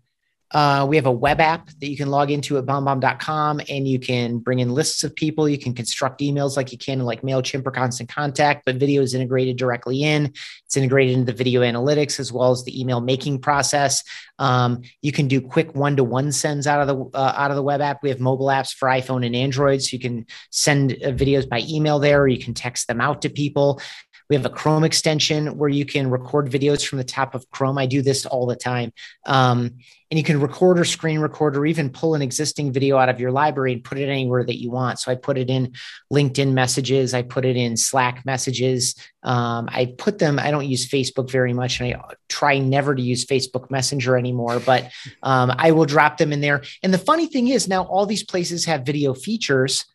Speaker 3: Uh, we have a web app that you can log into at bombbomb.com and you can bring in lists of people. You can construct emails like you can in like MailChimp or Constant Contact, but video is integrated directly in. It's integrated into the video analytics as well as the email making process. Um, you can do quick one-to-one sends out of the uh, out of the web app. We have mobile apps for iPhone and Android, so you can send uh, videos by email there, or you can text them out to people. We have a Chrome extension where you can record videos from the top of Chrome. I do this all the time. Um, and you can record or screen record or even pull an existing video out of your library and put it anywhere that you want. So I put it in LinkedIn messages, I put it in Slack messages. Um, I put them, I don't use Facebook very much, and I try never to use Facebook Messenger anymore, but um, I will drop them in there. And the funny thing is, now all these places have video features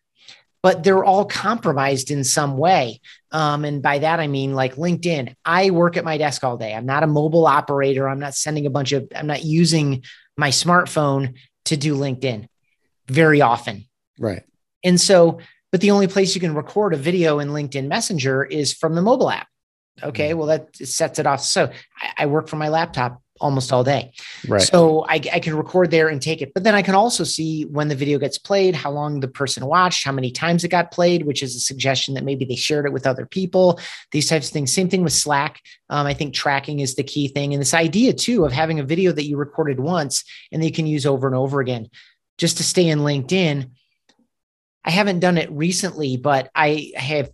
Speaker 3: but they're all compromised in some way. Um, and by that, I mean like LinkedIn. I work at my desk all day. I'm not a mobile operator. I'm not sending a bunch of, I'm not using my smartphone to do LinkedIn very often.
Speaker 2: Right.
Speaker 3: And so, but the only place you can record a video in LinkedIn Messenger is from the mobile app. Okay. Mm-hmm. Well, that sets it off. So I, I work from my laptop almost all day. Right. So I, I, can record there and take it. But then I can also see when the video gets played, how long the person watched, how many times it got played, which is a suggestion that maybe they shared it with other people, these types of things. Same thing with Slack. Um, I think tracking is the key thing. And this idea too of having a video that you recorded once and they can use over and over again. Just to stay in LinkedIn, I haven't done it recently, but I have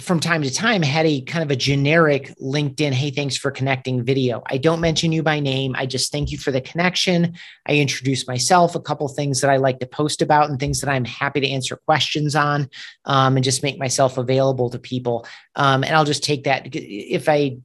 Speaker 3: from time to time had a kind of a generic LinkedIn, hey, thanks for connecting video. I don't mention you by name. I just thank you for the connection. I introduce myself, a couple things that I like to post about and things that I'm happy to answer questions on um, and just make myself available to people. Um, and I'll just take that if I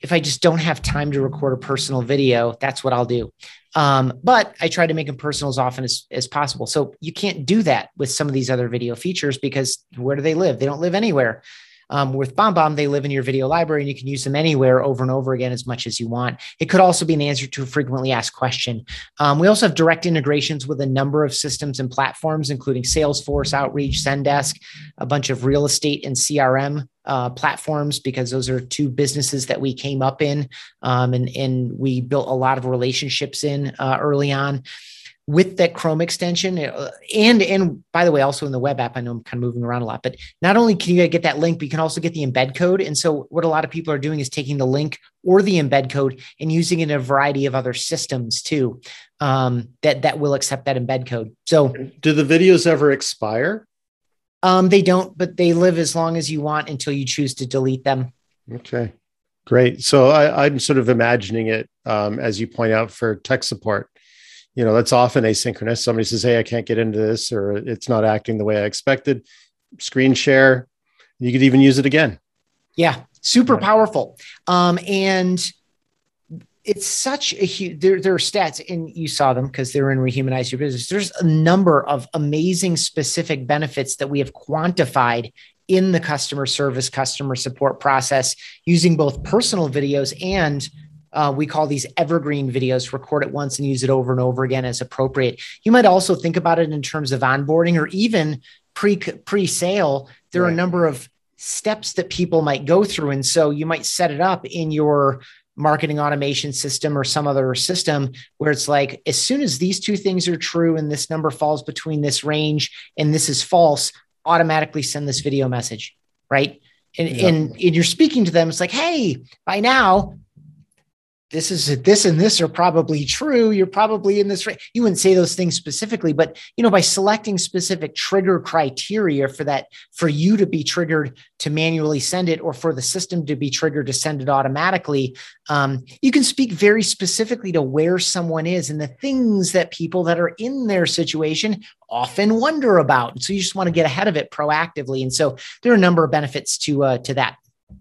Speaker 3: if I just don't have time to record a personal video, that's what I'll do. Um, but I try to make them personal as often as, as possible. So you can't do that with some of these other video features because where do they live? They don't live anywhere. Um, with BombBomb, they live in your video library and you can use them anywhere over and over again as much as you want. It could also be an answer to a frequently asked question. Um, we also have direct integrations with a number of systems and platforms, including Salesforce, Outreach, Zendesk, a bunch of real estate and CRM uh, platforms because those are two businesses that we came up in um, and, and we built a lot of relationships in uh, early on with that Chrome extension. Uh, and and by the way, also in the web app, I know I'm kind of moving around a lot, but not only can you get that link, but you can also get the embed code. And so what a lot of people are doing is taking the link or the embed code and using it in a variety of other systems too um, that that will accept that embed code. So
Speaker 2: do the videos ever expire?
Speaker 3: Um, they don't, but they live as long as you want until you choose to delete them.
Speaker 2: Okay. Great. So I, am sort of imagining it um, as you point out for tech support you know that's often asynchronous. Somebody says hey i can't get into this or it's not acting the way i expected. Screen share. You could even use it again.
Speaker 3: Yeah super yeah. powerful. Um, and it's such a huge there, there are stats and you saw them because they're in rehumanize your business. There's a number of amazing specific benefits that we have quantified in the customer service customer support process using both personal videos and uh, we call these evergreen videos, record it once and use it over and over again as appropriate. You might also think about it in terms of onboarding or even pre pre sale. There right. are a number of steps that people might go through. And so you might set it up in your marketing automation system or some other system where it's like, as soon as these two things are true and this number falls between this range and this is false, automatically send this video message. Right. And, and, and you're speaking to them, it's like, hey, by now this is this and this are probably true. You're probably in this you wouldn't say those things specifically but you know by selecting specific trigger criteria for that for you to be triggered to manually send it or for the system to be triggered to send it automatically um, you can speak very specifically to where someone is and the things that people that are in their situation often wonder about. So you just want to get ahead of it proactively. And so there are a number of benefits to uh, to that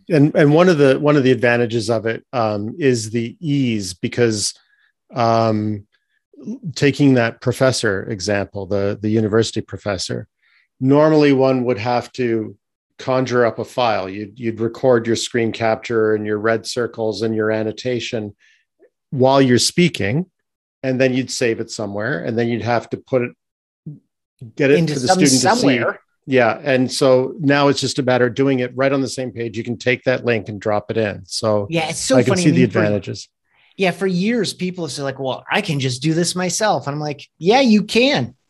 Speaker 2: and and one of the one of the advantages of it um, is the ease because um, taking that professor example, the the university professor, normally one would have to conjure up a file. You'd you'd record your screen capture and your red circles and your annotation while you're speaking, and then you'd save it somewhere, and then you'd have to put it get it
Speaker 3: Into
Speaker 2: to the student
Speaker 3: somewhere.
Speaker 2: to see yeah. And so now it's just a matter of doing it right on the same page. You can take that link and drop it in. So
Speaker 3: yeah, it's so
Speaker 2: I can
Speaker 3: funny.
Speaker 2: see the advantages.
Speaker 3: yeah, for years, people have said, like, well, I can just do this myself. And I'm like, yeah, you can. <laughs>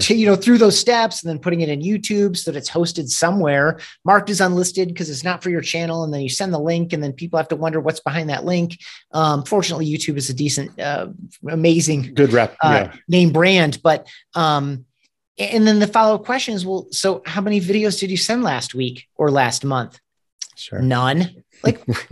Speaker 3: Sure. you know, through those steps and then putting it in YouTube so that it's hosted somewhere, marked as unlisted because it's not for your channel. And then you send the link, and then people have to wonder what's behind that link. Um, fortunately, YouTube is a decent, uh, amazing,
Speaker 2: good rep,
Speaker 3: uh, yeah. name brand. But, um, and then the follow up question is, well, so how many videos did you send last week or last month?
Speaker 2: Sure.
Speaker 3: None. Like, <laughs>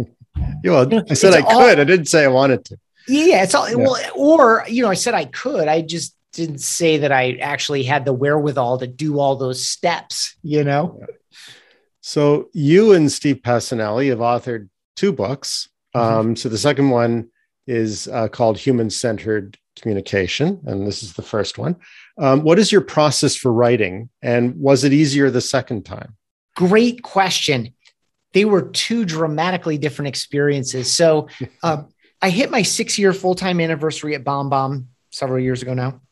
Speaker 2: yeah, well, you know, I said I all, could. I didn't say I wanted to.
Speaker 3: Yeah, it's all yeah. well, or you know, I said I could. I just didn't say that I actually had the wherewithal to do all those steps. You know.
Speaker 2: So you and Steve Pacinelli have authored two books. Mm-hmm. Um, so the second one is uh, called Human Centered Communication, and this is the first one. Um, what is your process for writing, and was it easier the second time?
Speaker 3: Great question they were two dramatically different experiences. So <laughs> uh, I hit my six year full time anniversary at BombBomb several years ago now.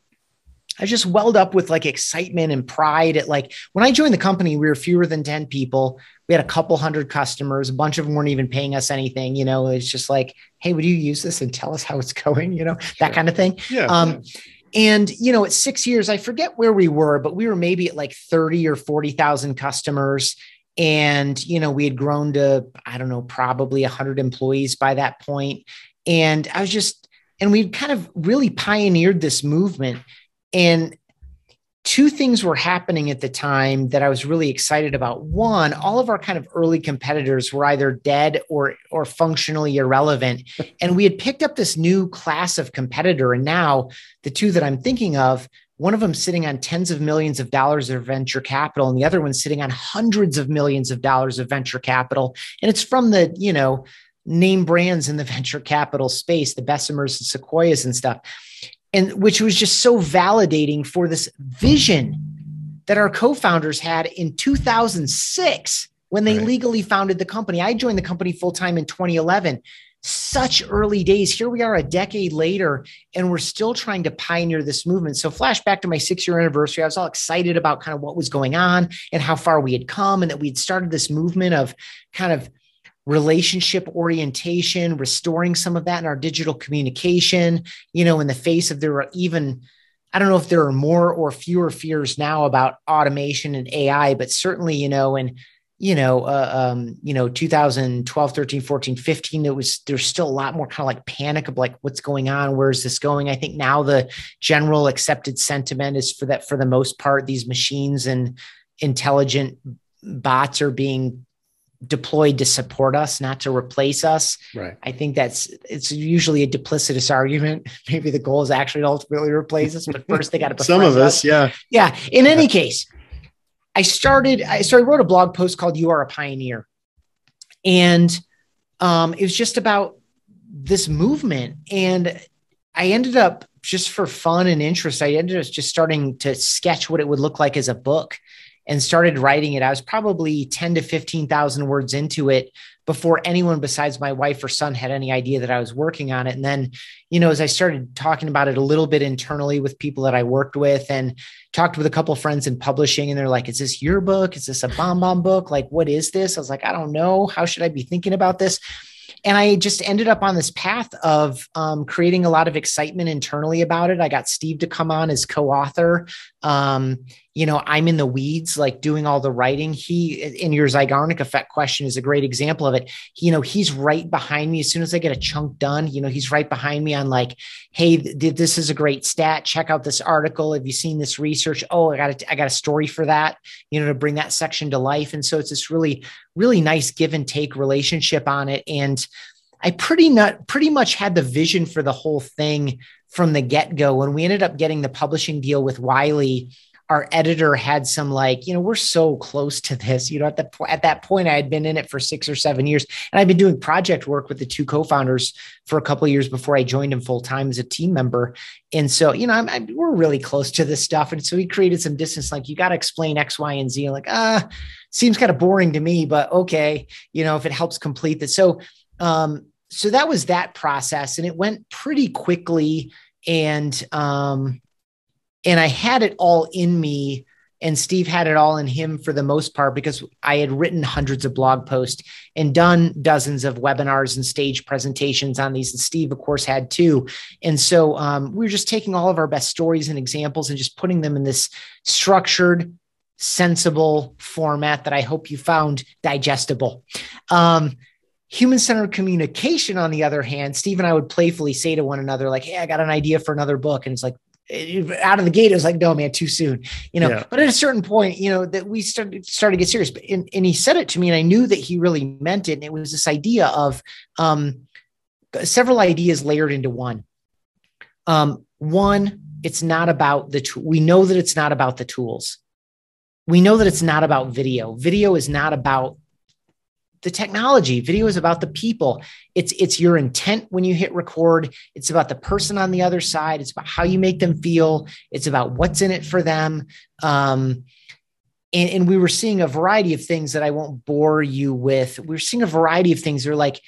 Speaker 3: I just welled up with like excitement and pride at like when I joined the company, we were fewer than 10 people. We had a couple hundred customers. A bunch of them weren't even paying us anything. You know, it's just like, hey, would you use this and tell us how it's <laughs> going? You know, that sure. kind of thing.
Speaker 2: Yeah. Um, yeah.
Speaker 3: And, you know, at six years, I forget where we were, but we were maybe at like 30 or 40,000 customers. And you know we had grown to i don't know probably 100 employees by that point. And i was just and we kind of really pioneered this movement. And two things were happening at the time that i was really excited about. One all of our kind of early competitors were either dead or or functionally irrelevant. <laughs> And we had picked up this new class of competitor. And now the two that i'm thinking of one of them sitting on tens of millions of dollars of venture capital and the other one sitting on hundreds of millions of dollars of venture capital. And it's from the you know name brands in the <laughs> venture capital space the bessemers and sequoias and stuff and which was just so validating for this vision that our co-founders had in 2006 when they right. legally founded the company i joined the company full-time in 2011 such early days. Here we are a decade later, and we're still trying to pioneer this movement. So, flashback to my six year anniversary, I was all excited about kind of what was going on and how far we had come, and that we had started this movement of kind of relationship orientation, restoring some of that in our digital communication, you know, in the face of there are even I don't know if there are more or fewer fears now about automation and AI, but certainly, you know, and you know, uh, um, you know, 2012, 13, 14, 15, it was, there's still a lot more kind of like panic of like, what's going on? Where is this going? I think now the general accepted sentiment is for that, for the most part, these machines and intelligent bots are being deployed to support us, not to replace us.
Speaker 2: Right.
Speaker 3: I think that's it's usually a duplicitous argument. <laughs> Maybe the goal is actually to ultimately replace us, but first they got to
Speaker 2: some of us, us, yeah,
Speaker 3: yeah. In any case, I started, I started, wrote a blog post called You Are a Pioneer. And um, it was just about this movement. And I ended up just for fun and interest, I ended up just starting to sketch what it would look like as a book and started writing it. I was probably 10 to 15,000 words into it before anyone besides my wife or son had any idea that I was working on it. And then, you know, as I started talking about it a little bit internally with people that I worked with and talked with a couple friends in publishing, and they're like, is this your book? Is this a BombBomb book? Like, what is this? I was like, I don't know. How should I be thinking about this? and I just ended up on this path of um, creating a lot of excitement internally about it. I got Steve to come on as co-author. Um, you know, I'm in the weeds, like doing all the writing. He, in your Zeigarnik effect question, is a great example of it. You know, he's right behind me as soon as I get a chunk done. You know, he's right behind me on like, hey, th- this is a great stat. Check out this article. Have you seen this research? Oh, I got a, I got a story for that. You know, to bring that section to life. And so it's this really, really nice give and take relationship on it. And I pretty not pretty much had the vision for the whole thing from the get go. When we ended up getting the publishing deal with Wiley our editor had some like, you know, we're so close to this. You know, at the at that point, I had been in it for six or seven years, and I'd been doing project work with the two co-founders for a couple of years before I joined him full time as a team member. And so, you know, I'm, I'm, we're really close to this stuff, and so he created some distance. Like, you got to explain X, Y, and Z. I'm like, ah, seems kind of boring to me, but okay, you know, if it helps complete this. So, um, so that was that process, and it went pretty quickly. And um, and I had it all in me and Steve had it all in him for the most part because I had written hundreds of blog posts and done dozens of webinars and stage presentations on these. And Steve, of course, had too. And so um, we were just taking all of our best stories and examples and just putting them in this structured, sensible format that I hope you found digestible. Um, Human centered communication, on the other hand, Steve and I would playfully say to one another, like, Hey, I got an idea for another book. And it's like, out of the gate, it was like, no, man, too soon, you know. Yeah. But at a certain point, you know, that we started started to get serious. And, and he said it to me, and I knew that he really meant it. And it was this idea of um, several ideas layered into one. Um, one, it's not about the tool. We know that it's not about the tools. We know that it's not about video. Video is not about the technology. Video is about the people. It's it's your intent when you hit record. It's about the person on the other side. It's about how you make them feel. It's about what's in it for them. Um, and, and we were seeing a variety of things that i won't bore you with. We are seeing a variety of things. That are like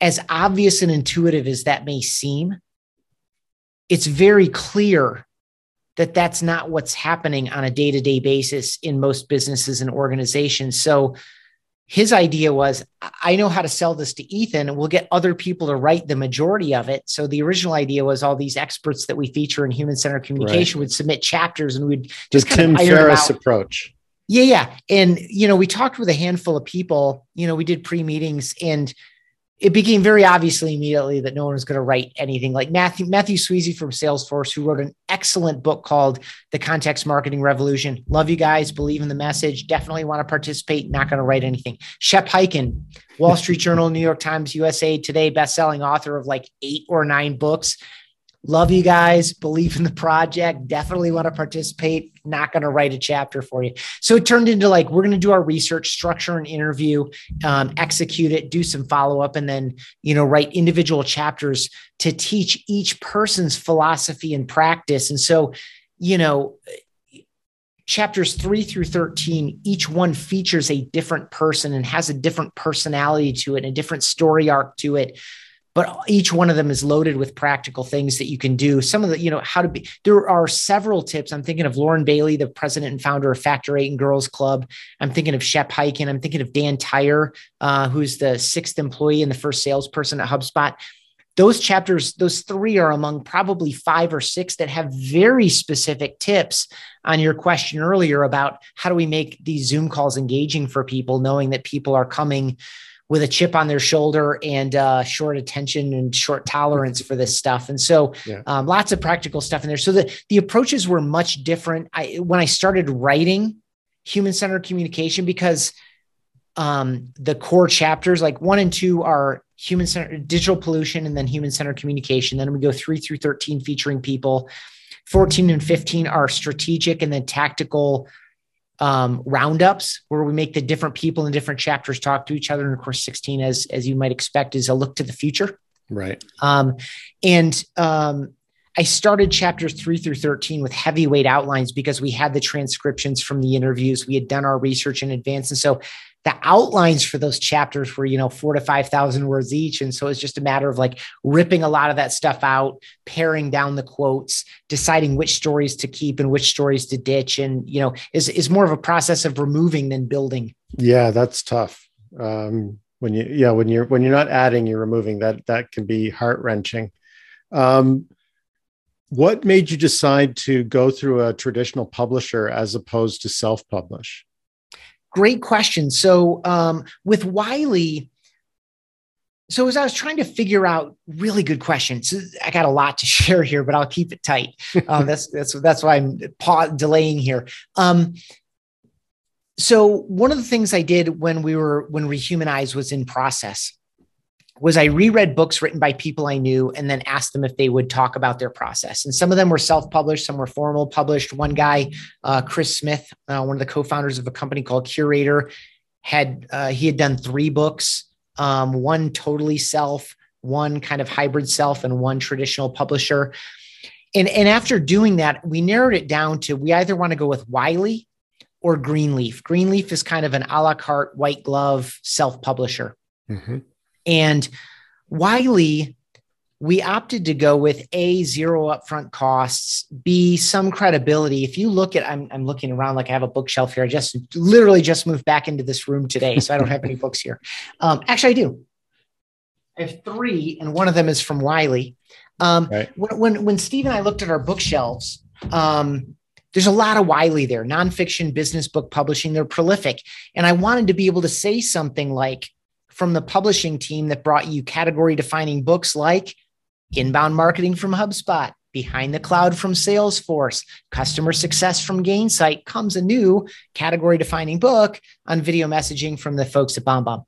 Speaker 3: as obvious and intuitive as that may seem it's very clear that that's not what's happening on a day-to-day basis in most businesses and organizations. So his idea was i know how to sell this to ethan. And we'll get other people to write the majority of it. So the original idea was all these experts that we feature in human-centered communication right. would submit chapters and we'd
Speaker 2: just the tim ferriss approach.
Speaker 3: Yeah yeah. And you know we talked with a handful of people. You know we did pre-meetings and it became very obviously immediately that no one was going to write anything like Mathew Mathew Sweezey from Salesforce, who wrote an excellent book called The Context Marketing Revolution. Love you guys, believe in the message, definitely want to participate. Not going to write anything. Shep Hyken, Wall Street Journal, New York Times, USA Today, best-selling author of like eight or nine books. Love you guys. Believe in the project. Definitely want to participate. Not going to write a chapter for you. So it turned into like, we're going to do our research, structure an interview, um, execute it, do some follow up, and then, you know, write individual chapters to teach each person's philosophy and practice. And so, you know, chapters three through 13, each one features a different person and has a different personality to it, and a different story arc to it but each one of them is loaded with practical things that you can do. Some of the, you know, how to be, there are several tips. I'm thinking of Lauren Bailey, the president and founder of Factor Eight and Girls Club. I'm thinking of Shep Hyken. I'm thinking of Dan Tyre, uh, who's the sixth employee and the first salesperson at HubSpot. Those chapters, those three are among probably five or six that have very specific tips on your question earlier about how do we make these Zoom calls engaging for people, knowing that people are coming with a chip on their shoulder and uh, short attention and short tolerance for this stuff. And so, yeah. um, lots of practical stuff in there. So the the approaches were much different. I when I started writing human centered communication because um, the core chapters like one and two are human centered digital pollution and then human centered communication. Then we go three through thirteen featuring people. 14 and 15 are strategic and then tactical um, roundups where we make the different people in different chapters talk to each other. And of course, 16, as, as you might expect, is a look to the future.
Speaker 2: Right.
Speaker 3: Um, and um, I started chapters three through 13 with heavyweight outlines because we had the transcriptions from the interviews. We had done our research in advance. And so the outlines for those chapters were, you know, four to 5,000 words each. And so it's just a matter of like ripping a lot of that stuff out, paring down the quotes, deciding which stories to keep and which stories to ditch. And, you know, is, is more of a process of removing than building.
Speaker 2: Yeah, that's tough. Um, when you, yeah, when you're, when you're not adding, you're removing that, that can be heart wrenching. Um, what made you decide to go through a traditional publisher as opposed to self publish?
Speaker 3: Great question. So um, with Wiley, so as I was trying to figure out really good questions, I got a lot to <laughs> share here, but I'll keep it tight. Um, <laughs> that's that's that's why I'm pa- delaying here. Um, so one of the things I did when we were when Rehumanize was in process was I reread books written by people I knew and then asked them if they would talk about their process. And some of them were self published, some were formal published. One guy, uh, Chris Smith, uh, one of the co founders of a company called Curaytor, had uh, he had done three books, um, one totally self, one kind of hybrid self, and one traditional publisher. And, and after doing that, we narrowed it down to we either want to go with Wiley or Greenleaf. Greenleaf is kind of an a la carte white glove self publisher. Mm-hmm. And Wiley, we opted to go with a zero upfront costs, b some credibility. If you look at, I'm, I'm looking around like I have a bookshelf here. I just literally just moved back into this room today, so I don't have any <laughs> books here. Um, actually, I do. I have three, and one of them is from Wiley. Um, right. when, when when Steve and I looked at our bookshelves, um, there's a lot of Wiley there, nonfiction business book publishing. They're prolific, and I wanted to be able to say something like from the publishing team that brought you category defining books like inbound marketing from HubSpot, behind the cloud from Salesforce, customer success from Gainsight comes a new category defining book on video messaging from the folks at BombBomb.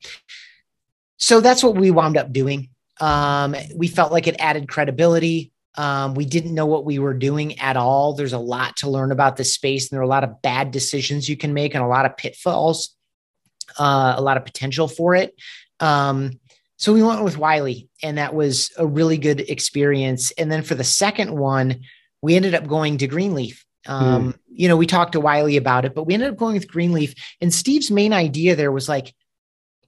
Speaker 3: So that's what we wound up doing. Um, we felt like it added credibility. Um, we didn't know what we were doing at all. There's a lot to learn about this space, and there are a lot of bad decisions you can make and a lot of pitfalls, uh, a lot of potential for it. Um, so we went with Wiley, and that was a really good experience. And then for the second one, we ended up going to Greenleaf. Um, mm. You know, we talked to Wiley about it, but we ended up going with Greenleaf. And Steve's main idea there was like,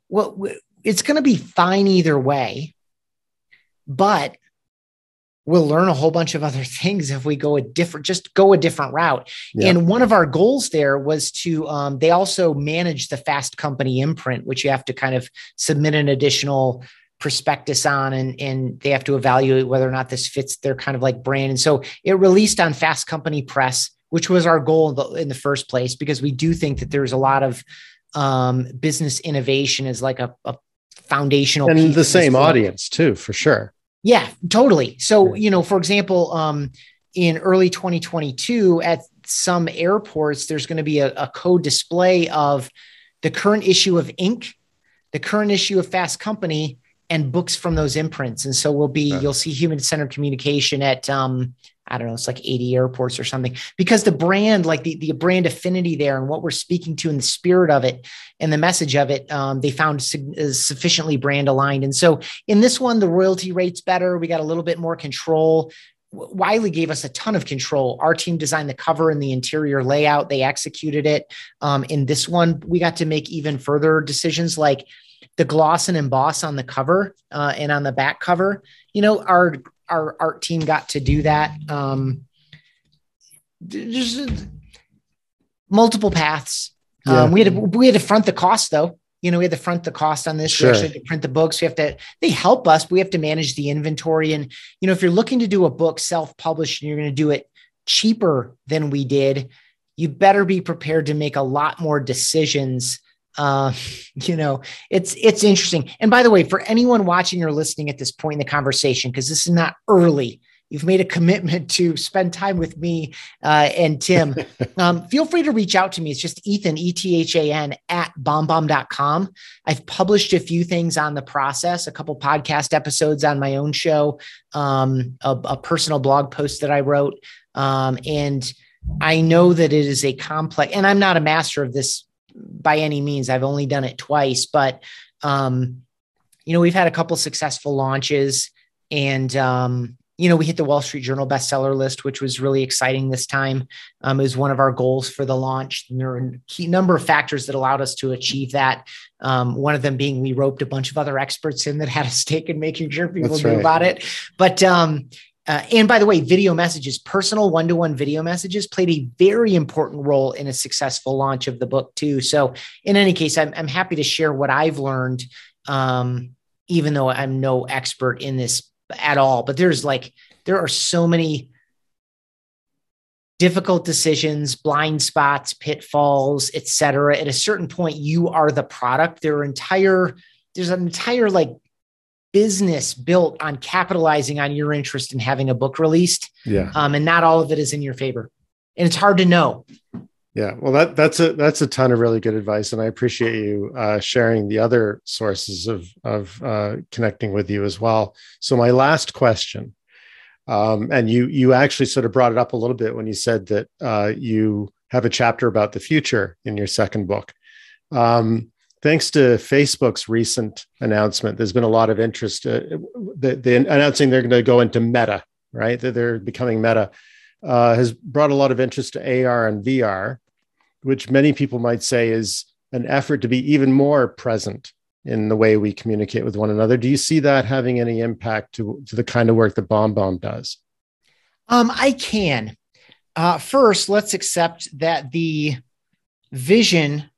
Speaker 3: well, it's going to be fine either way, but we'll learn a whole bunch of other <laughs> things if we go a different just go a different route. Yeah. and one of our goals there was to um, they also manage the fast company imprint which you have to kind of submit an additional prospectus on and and they have to evaluate whether or not this fits their kind of like brand. And so it released on fast company press which was our goal in the, in the first place because we do think that there's a lot of um, business innovation is like a, a foundational
Speaker 2: and the same audience too for sure
Speaker 3: yeah, totally. So, you know, for example, um, in early 2022 at some airports, there's going to be a, a code display of the current issue of Inc., the current issue of Fast Company, and books from those imprints. And so we'll be, you'll see human centered communication at um, I don't know, it's like 80 airports or something because the brand, like the, the brand affinity there and what we're speaking to in the spirit of it and the message of it, um, they found is sufficiently brand aligned. And so in this one, the royalty rate's better. We got a little bit more control. Wiley gave us a ton of control. Our team designed the cover and the interior layout. They executed it. Um, in this one, we got to make even further decisions like the gloss and emboss on the cover uh, and on the back cover. You know, our our art team got to do that. Um, just multiple paths. Yeah. Um, we had to, we had to front the cost though. You know, we had to front the cost on this. Sure. We actually had to print the books. We have to, they help us, but we have to manage the inventory. And, you know, if you're looking to do a book self-published and you're going to do it cheaper than we did, you better be prepared to make a lot more decisions uh, <laughs> you know, it's it's interesting. And by the way, for anyone watching or listening at this point in the conversation, because this is not early, you've made a commitment to spend time with me uh, and Tim. <laughs> um, feel free to reach out to me. It's just Ethan, E T H A N, at bombbomb.com. I've published a few things on the process, a couple podcast episodes on my own show, um, a, a, personal blog post that I wrote. Um, and I know that it is a complex, and I'm not a master of this by any means. I've only done it twice, but um, you know, we've had a couple successful launches, and um, you know, we hit the Wall Street Journal bestseller list, which was really exciting this time. Um, it was one of our goals for the launch. And there are a key number of factors that allowed us to achieve that. Um, one of them being we roped a bunch of other experts in that had a stake in making sure people That's knew right. about it. But um, uh, and by the way, video messages, personal one to one video messages played a very important role in a successful launch of the book, too. So, in any case, I'm, I'm happy to share what I've learned, um, even though I'm no expert in this at all. But there's like, there are so many difficult decisions, blind spots, pitfalls, etc. At a certain point, you are the product. There are entire, there's an entire like business built on capitalizing on your interest in having a book released.
Speaker 2: Yeah.
Speaker 3: Um, and not all of it is in your favor. And it's hard to know.
Speaker 2: Yeah. Well, that that's a that's a ton of really good advice. And I appreciate you uh, sharing the other sources of of uh, connecting with you as well. So my last question, um, and you you actually sort of brought it up a little bit when you said that uh, you have a chapter about the future in your second book. Um, thanks to Facebook's recent announcement, there's been a lot of interest. Uh, the, announcing they're going to go into Meta, right? That they're becoming Meta, uh, has brought a lot of interest to AR and VR, which many people might say is an effort to be even more present in the way we communicate with one another. Do you see that having any impact to, to the kind of work that BombBomb does?
Speaker 3: Um, I can. Uh, first, let's accept that the vision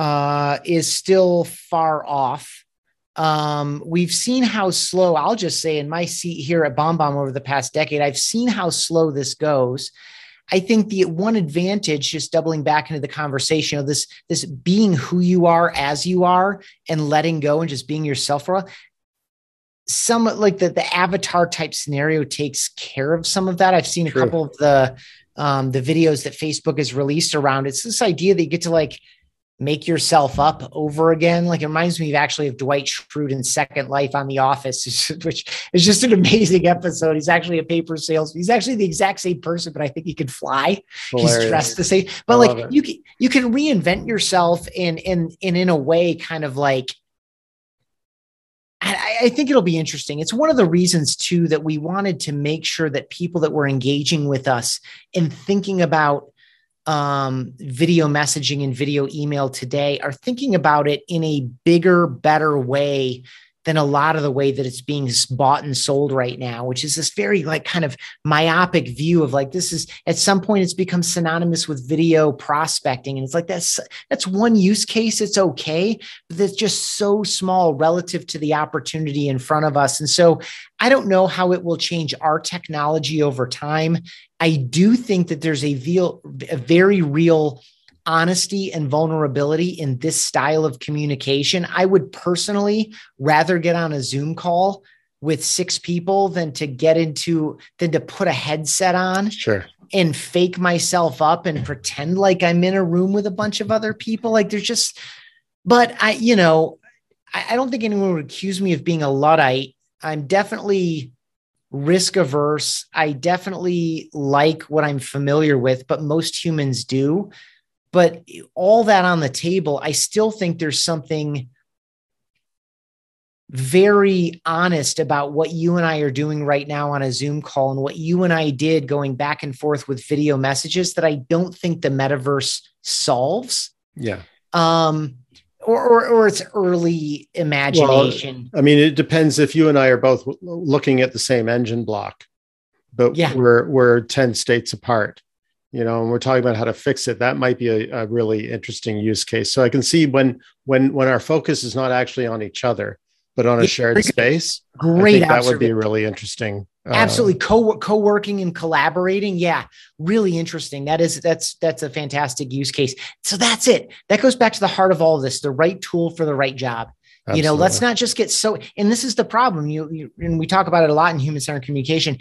Speaker 3: uh, is still far off. Um, we've seen how slow, I'll just say, in my seat here at BombBomb over the past decade, I've seen how slow this goes. I think the one advantage, just doubling back into the conversation of this, this being who you are as you are and letting go and just being yourself for a some like the, the avatar type scenario takes care of some of that. I've seen a couple of the um, the videos that Facebook has released around. It's this idea that you get to like make yourself up over again. Like it reminds me of actually of Dwight Schrute in Second Life on The Office, <laughs> which is just an amazing episode. He's actually a paper salesman. He's actually the exact same person, but I think he can fly. Hilarious. He's dressed the same. But like you can you can reinvent yourself in in and in a way kind of like I, I think it'll be interesting. It's one of the reasons too that we wanted to make sure that people that were engaging with us and thinking about um, video messaging and video email today are thinking about it in a bigger, better way than a lot of the way that it's being bought and sold right now, which is this very like kind of myopic view of like this is at some point it's become synonymous with video prospecting. And it's like that's that's one use case, it's okay, but that's just so small relative to the opportunity in front of us. And so I don't know how it will change our technology over time. I do think that there's a, real, a very real honesty and vulnerability in this style of communication. I would personally rather get on a Zoom call with six people than to get into than to put a headset on
Speaker 2: sure
Speaker 3: and fake myself up and pretend like I'm in a room with a bunch of other people. Like there's just, but I, you know, I, I don't think anyone would accuse me of being a Luddite. I'm definitely risk averse. I definitely like what I'm familiar with, but most humans do. But all that on the table, I still think there's something very honest about what you and I are doing right now on a Zoom call and what you and I did going back and forth with video messages that I don't think the metaverse solves.
Speaker 2: Yeah.
Speaker 3: Um, or, or, or it's early imagination.
Speaker 2: Well, I mean, it depends if you and I are both looking at the same engine block, but yeah. we're we're 10 states apart you know and we're talking about how to fix it that might be a, a, really interesting use case. So i can see when when when our focus is not actually on each other but on a shared space
Speaker 3: great
Speaker 2: that would be really interesting
Speaker 3: uh, absolutely. Co co-working and collaborating. Yeah really interesting. That is that's that's a fantastic use case. So that's it. That goes back to the heart of all of this the right tool for the right job. Absolutely. you know let's not just get so and this is the problem. You, you and we talk about it a lot in human centered communication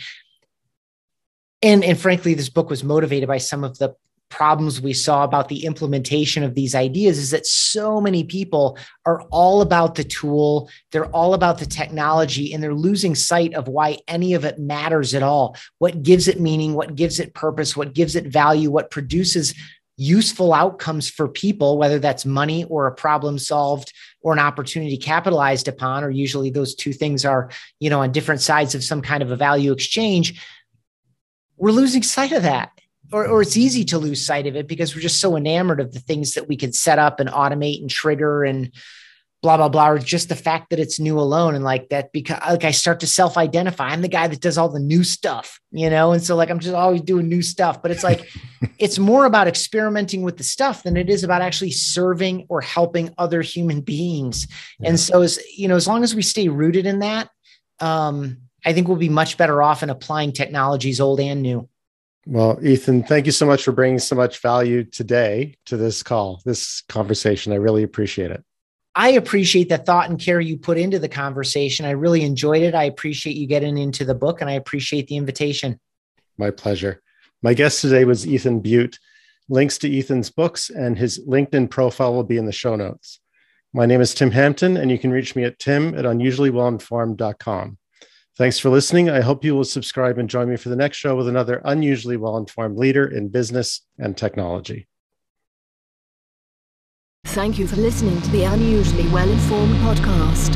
Speaker 3: and and frankly this book was motivated by some of the problems we saw about the implementation of these ideas is that so many people are all about the tool. They're all about the technology and they're losing sight of why any of it matters at all. What gives it meaning? What gives it purpose? What gives it value? What produces useful outcomes for people whether that's money or a problem solved or an opportunity capitalized upon or usually those two things are you know on different sides of some kind of a value exchange we're losing sight of that. Or, or it's easy to lose sight of it because we're just so enamored of the things that we can set up and automate and trigger and blah blah blah or just the fact that it's new alone and like that because like i start to self-identify i'm the guy that does all the new stuff you know and so like i'm just always doing new stuff but it's like <laughs> it's more about experimenting with the stuff than it is about actually serving or helping other human beings yeah. and so as you know as long as we stay rooted in that um I think we'll be much better off in applying technologies old and new.
Speaker 2: Well, Ethan, thank you so much for bringing so much value today to this call, this conversation. I really appreciate it.
Speaker 3: I appreciate the thought and care you put into the conversation. I really enjoyed it. I appreciate you getting into the book and I appreciate the invitation.
Speaker 2: My pleasure. My guest today was Ethan Beute. Links to Ethan's books and his LinkedIn profile will be in the show notes. My name is Tim Hampton, and you can reach me at tim at unusuallywellinformed.com. Thanks for listening. I hope you will subscribe and join me for the next show with another unusually well informed leader in business and technology.
Speaker 1: Thank you for listening to the Unusually Well Informed podcast.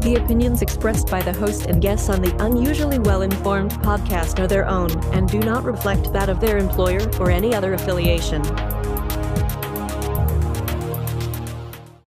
Speaker 4: The opinions expressed by the host and guests on the Unusually Well Informed podcast are their own and do not reflect that of their employer or any other affiliation.